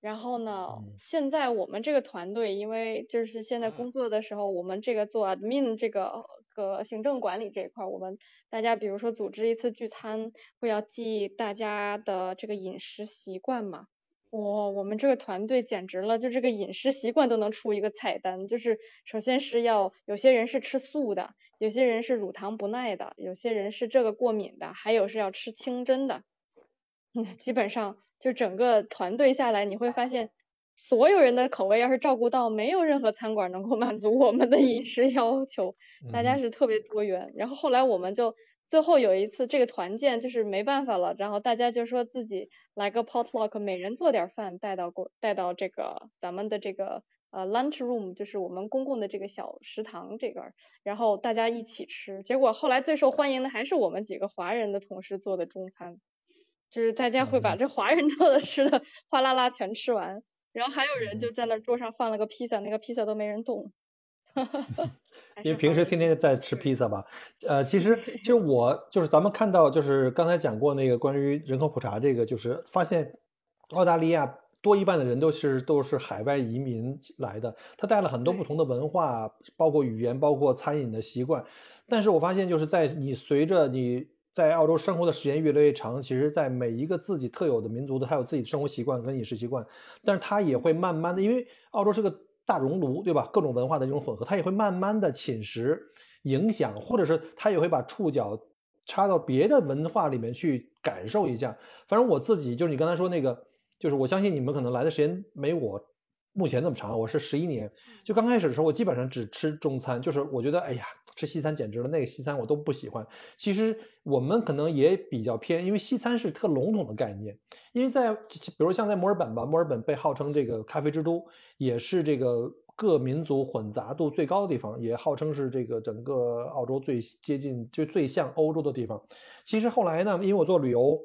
然后呢，现在我们这个团队，因为就是现在工作的时候，我们这个做 admin 这个个行政管理这一块，我们大家比如说组织一次聚餐，会要记大家的这个饮食习惯嘛。哇，我们这个团队简直了，就这个饮食习惯都能出一个菜单，就是首先是要有些人是吃素的，有些人是乳糖不耐的，有些人是这个过敏的，还有是要吃清真的，基本上。就整个团队下来，你会发现所有人的口味要是照顾到，没有任何餐馆能够满足我们的饮食要求。大家是特别多元。然后后来我们就最后有一次这个团建就是没办法了，然后大家就说自己来个 potluck，每人做点饭带到过带到这个咱们的这个呃 lunch room，就是我们公共的这个小食堂这个，然后大家一起吃。结果后来最受欢迎的还是我们几个华人的同事做的中餐。就是大家会把这华人做的吃的 哗啦啦全吃完，然后还有人就在那桌上放了个披萨，那个披萨都没人动。因为平时天天在吃披萨吧，呃，其实 其实我就是咱们看到就是刚才讲过那个关于人口普查这个，就是发现澳大利亚多一半的人都是都是海外移民来的，他带了很多不同的文化，包括语言，包括餐饮的习惯。但是我发现就是在你随着你。在澳洲生活的时间越来越长，其实，在每一个自己特有的民族的，他有自己的生活习惯跟饮食习惯，但是他也会慢慢的，因为澳洲是个大熔炉，对吧？各种文化的这种混合，他也会慢慢的侵蚀、影响，或者是他也会把触角插到别的文化里面去感受一下。反正我自己就是你刚才说那个，就是我相信你们可能来的时间没我。目前那么长，我是十一年。就刚开始的时候，我基本上只吃中餐，就是我觉得，哎呀，吃西餐简直了，那个西餐我都不喜欢。其实我们可能也比较偏，因为西餐是特笼统的概念。因为在比如像在墨尔本吧，墨尔本被号称这个咖啡之都，也是这个各民族混杂度最高的地方，也号称是这个整个澳洲最接近就最像欧洲的地方。其实后来呢，因为我做旅游。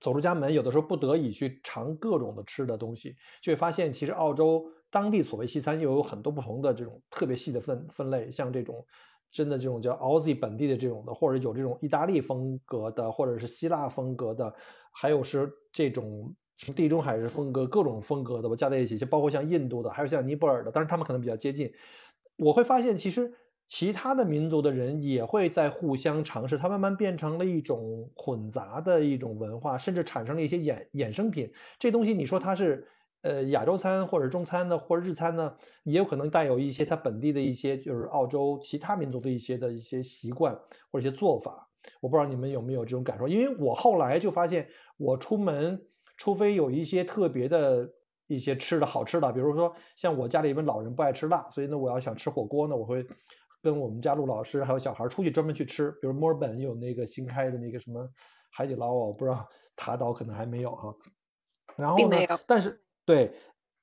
走出家门，有的时候不得已去尝各种的吃的东西，就会发现其实澳洲当地所谓西餐又有很多不同的这种特别细的分分类，像这种真的这种叫 Aussie 本地的这种的，或者有这种意大利风格的，或者是希腊风格的，还有是这种地中海式风格各种风格的吧，加在一起，就包括像印度的，还有像尼泊尔的，但是他们可能比较接近。我会发现其实。其他的民族的人也会在互相尝试，它慢慢变成了一种混杂的一种文化，甚至产生了一些衍衍生品。这东西你说它是呃亚洲餐或者中餐呢或者日餐呢，也有可能带有一些它本地的一些就是澳洲其他民族的一些的一些习惯或者一些做法。我不知道你们有没有这种感受？因为我后来就发现，我出门除非有一些特别的一些吃的好吃的，比如说像我家里边老人不爱吃辣，所以呢我要想吃火锅呢，我会。跟我们家陆老师还有小孩出去专门去吃，比如墨尔本有那个新开的那个什么海底捞，我不知道塔岛可能还没有哈。然后呢，但是对，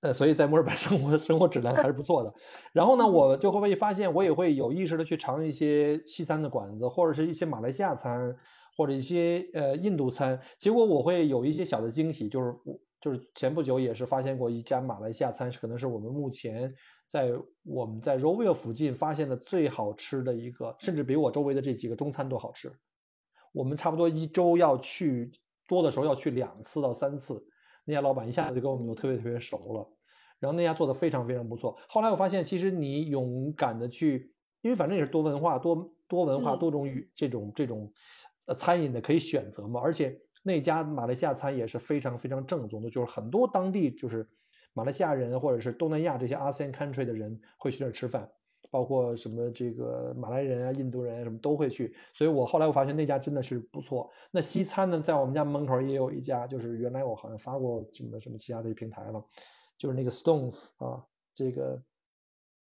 呃，所以在墨尔本 生活生活质量还是不错的。然后呢，我就会发现，我也会有意识的去尝一些西餐的馆子，或者是一些马来西亚餐，或者一些呃印度餐。结果我会有一些小的惊喜，就是我就是前不久也是发现过一家马来西亚餐，可能是我们目前。在我们在 Roville 附近发现的最好吃的一个，甚至比我周围的这几个中餐都好吃。我们差不多一周要去多的时候要去两次到三次。那家老板一下子就跟我们就特别特别熟了，然后那家做的非常非常不错。后来我发现，其实你勇敢的去，因为反正也是多文化、多多文化、多种语这种这种呃餐饮的可以选择嘛。而且那家马来西亚餐也是非常非常正宗的，就是很多当地就是。马来西亚人或者是东南亚这些 ASEAN country 的人会去那儿吃饭，包括什么这个马来人啊、印度人啊什么都会去。所以我后来我发现那家真的是不错。那西餐呢，在我们家门口也有一家，就是原来我好像发过什么什么其他的平台了，就是那个 Stones 啊，这个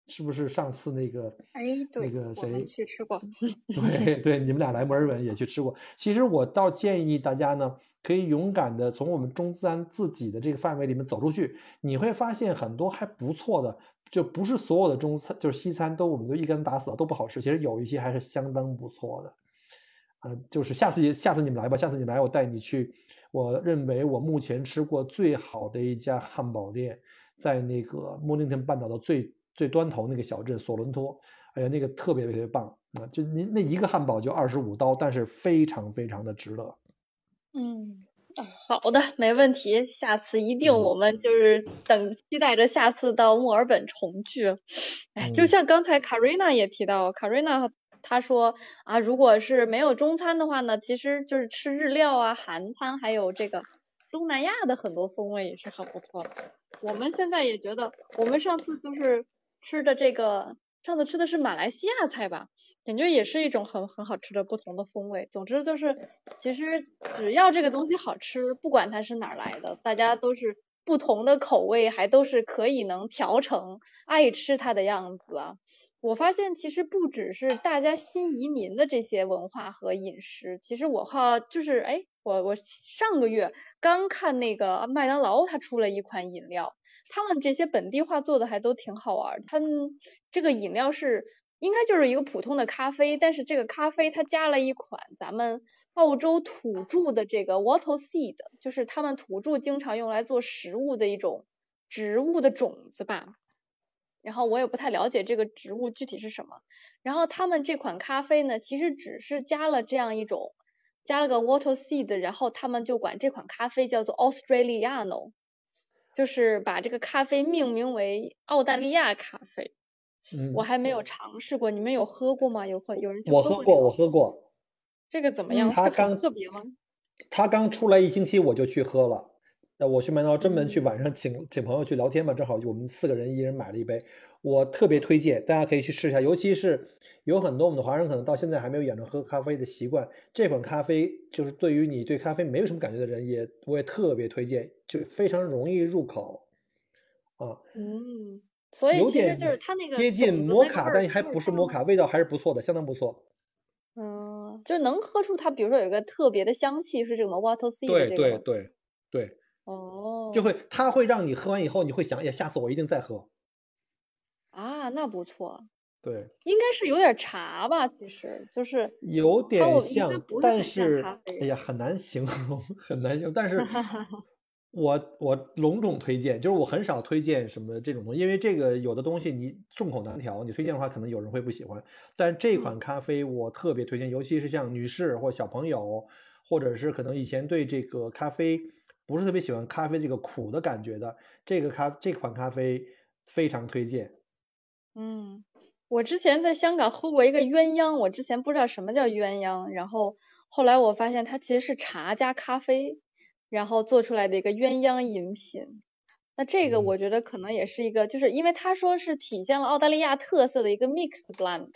是不是上次那个哎对，那个谁去吃过？对对，你们俩来墨尔本也去吃过。其实我倒建议大家呢。可以勇敢的从我们中餐自己的这个范围里面走出去，你会发现很多还不错的，就不是所有的中餐就是西餐都我们都一竿子打死了都不好吃，其实有一些还是相当不错的，呃，就是下次下次你们来吧，下次你来我带你去，我认为我目前吃过最好的一家汉堡店，在那个莫宁顿半岛的最最端头那个小镇索伦托，哎呀，那个特别特别棒啊，就您那一个汉堡就二十五刀，但是非常非常的值得。嗯，好的，没问题，下次一定我们就是等期待着下次到墨尔本重聚。哎，就像刚才 Karina 也提到，Karina 她说啊，如果是没有中餐的话呢，其实就是吃日料啊、韩餐，还有这个东南亚的很多风味也是很不错的。我们现在也觉得，我们上次就是吃的这个，上次吃的是马来西亚菜吧。感觉也是一种很很好吃的不同的风味。总之就是，其实只要这个东西好吃，不管它是哪来的，大家都是不同的口味，还都是可以能调成爱吃它的样子啊。我发现其实不只是大家新移民的这些文化和饮食，其实我哈就是哎，我我上个月刚看那个麦当劳，它出了一款饮料，他们这些本地化做的还都挺好玩。他们这个饮料是。应该就是一个普通的咖啡，但是这个咖啡它加了一款咱们澳洲土著的这个 wattle seed，就是他们土著经常用来做食物的一种植物的种子吧。然后我也不太了解这个植物具体是什么。然后他们这款咖啡呢，其实只是加了这样一种，加了个 wattle seed，然后他们就管这款咖啡叫做 Australiano，就是把这个咖啡命名为澳大利亚咖啡。嗯我还没有尝试过，你们有喝过吗？有喝有人我喝过，我喝过。这个怎么样？它刚特别吗？它刚出来一星期我就去喝了。那我去麦当劳专门去晚上请请朋友去聊天嘛，正好我们四个人一人买了一杯。我特别推荐，大家可以去试一下。尤其是有很多我们的华人可能到现在还没有养成喝咖啡的习惯，这款咖啡就是对于你对咖啡没有什么感觉的人，也我也特别推荐，就非常容易入口啊。嗯。所以其实就是它那个接近摩卡，但还不是摩卡，味道还是不错的，相当不错。嗯，就是能喝出它，比如说有一个特别的香气，是这个 water sea 的这个。对对对对。哦。就会，它会让你喝完以后，你会想，哎，下次我一定再喝。啊，那不错。对，应该是有点茶吧，其实就是有点像，是但是哎呀，很难形容，很难形容。但是 我我隆重推荐，就是我很少推荐什么这种东西，因为这个有的东西你众口难调，你推荐的话可能有人会不喜欢。但这款咖啡我特别推荐，尤其是像女士或小朋友，或者是可能以前对这个咖啡不是特别喜欢咖啡这个苦的感觉的，这个咖这款咖啡非常推荐。嗯，我之前在香港喝过一个鸳鸯，我之前不知道什么叫鸳鸯，然后后来我发现它其实是茶加咖啡，然后做出来的一个鸳鸯饮品。那这个嗯我觉得可能也是一个，就是因为他说是体现了澳大利亚特色的一个 mixed blend，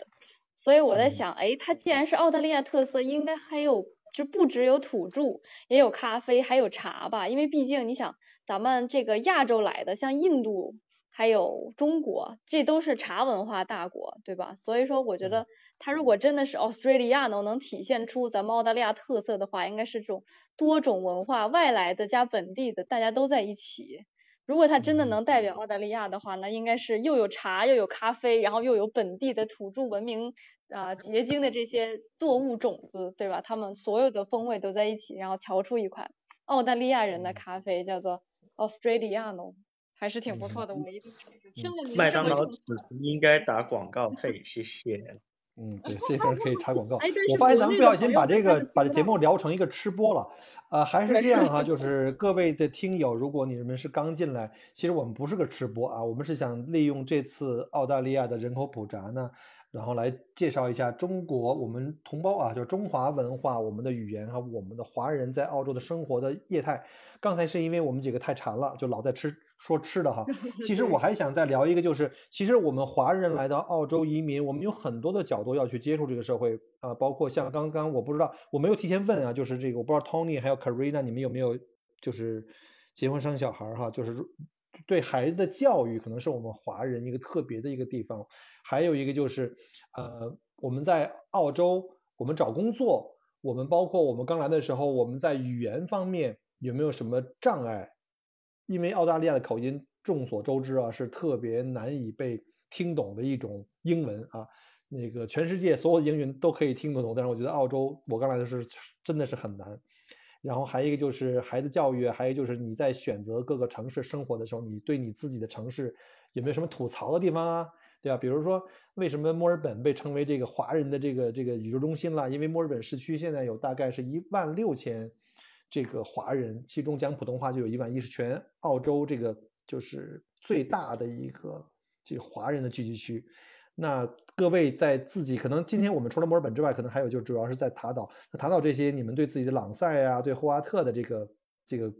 所以我在嗯想，哎，它既然是澳大利亚特色，应该还有就不只有土著，也有咖啡，还有茶吧？因为毕竟你想，咱们这个亚洲来的，像印度还有中国，这都是茶文化大国，对吧？所以说，我觉得它如果真的是 Australiano 能体现出咱们澳大利亚特色的话，应该是这种多种文化，外来的加本地的，大家都在一起。如果它真的嗯能代表澳大利亚的话，那应该是又有茶又有咖啡，然后又有本地的土著文明啊、结晶的这些作物种子，对吧？他们所有的风味都在一起，然后调出一款澳大利亚人的嗯咖啡，叫做 Australiano，还是挺不错的。嗯我一定麦当劳此时应该打广告费，谢谢。嗯，对，这边可以插广告我发现咱们不小心把这个把这节目聊成一个吃播了。呃，还是这样 哈，就是各位的听友，如果你们是刚进来，其实我们不是个吃播啊，我们是想利用这次澳大利亚的人口普查呢，然后来介绍一下中国我们同胞啊，就是中华文化、我们的语言和我们的华人在澳洲的生活的业态。刚才是因为我们几个太馋了，就老在吃说吃的哈。其实我还想再聊一个，就是其实我们华人来到澳洲移民，我们有很多的角度要去接触这个社会啊、包括像刚刚我不知道，我没有提前问啊，就是这个我不知道 Tony 还有 Karina 你们有没有就是结婚生小孩儿哈，就是如对孩子的教育可能是我们华人一个特别的一个地方，还有一个就是呃我们在澳洲我们找工作，我们包括我们刚来的时候，我们在语言方面有没有什么障碍？因为澳大利亚的口音众所周知啊，是特别难以被听懂的一种英文啊。那个全世界所有的英语都可以听得懂，但是我觉得澳洲我刚来的时候真的是很难。然后还有一个就是孩子教育，还有就是你在选择各个城市生活的时候，你对你自己的城市有没有什么吐槽的地方啊？对吧？比如说为什么墨尔本被称为这个华人的这个这个宇宙中心了？因为墨尔本市区现在有大概是一万六千这个华人，其中讲普通话就有一万一，是全澳洲这个就是最大的一个这个华人的聚集区。那各位在自己可能今天我们除了墨尔本之外，可能还有就主要是在塔岛。那塔岛这些，你们对自己的朗塞呀、对霍华特的这个这个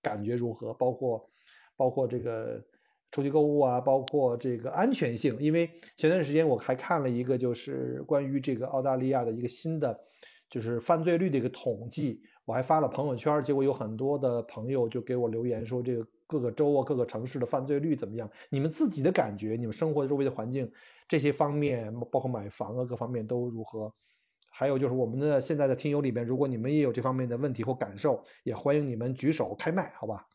感觉如何？包括包括这个出去购物啊，包括这个安全性。因为前段时间我还看了一个就是关于这个澳大利亚的一个新的就是犯罪率的一个统计，我还发了朋友圈，结果有很多的朋友就给我留言说这个各个州啊、各个城市的犯罪率怎么样？你们自己的感觉，你们生活周围的环境这些方面，包括买房啊各方面都如何？还有就是我们的现在的听友里边，如果你们也有这方面的问题或感受，也欢迎你们举手开麦，好吧？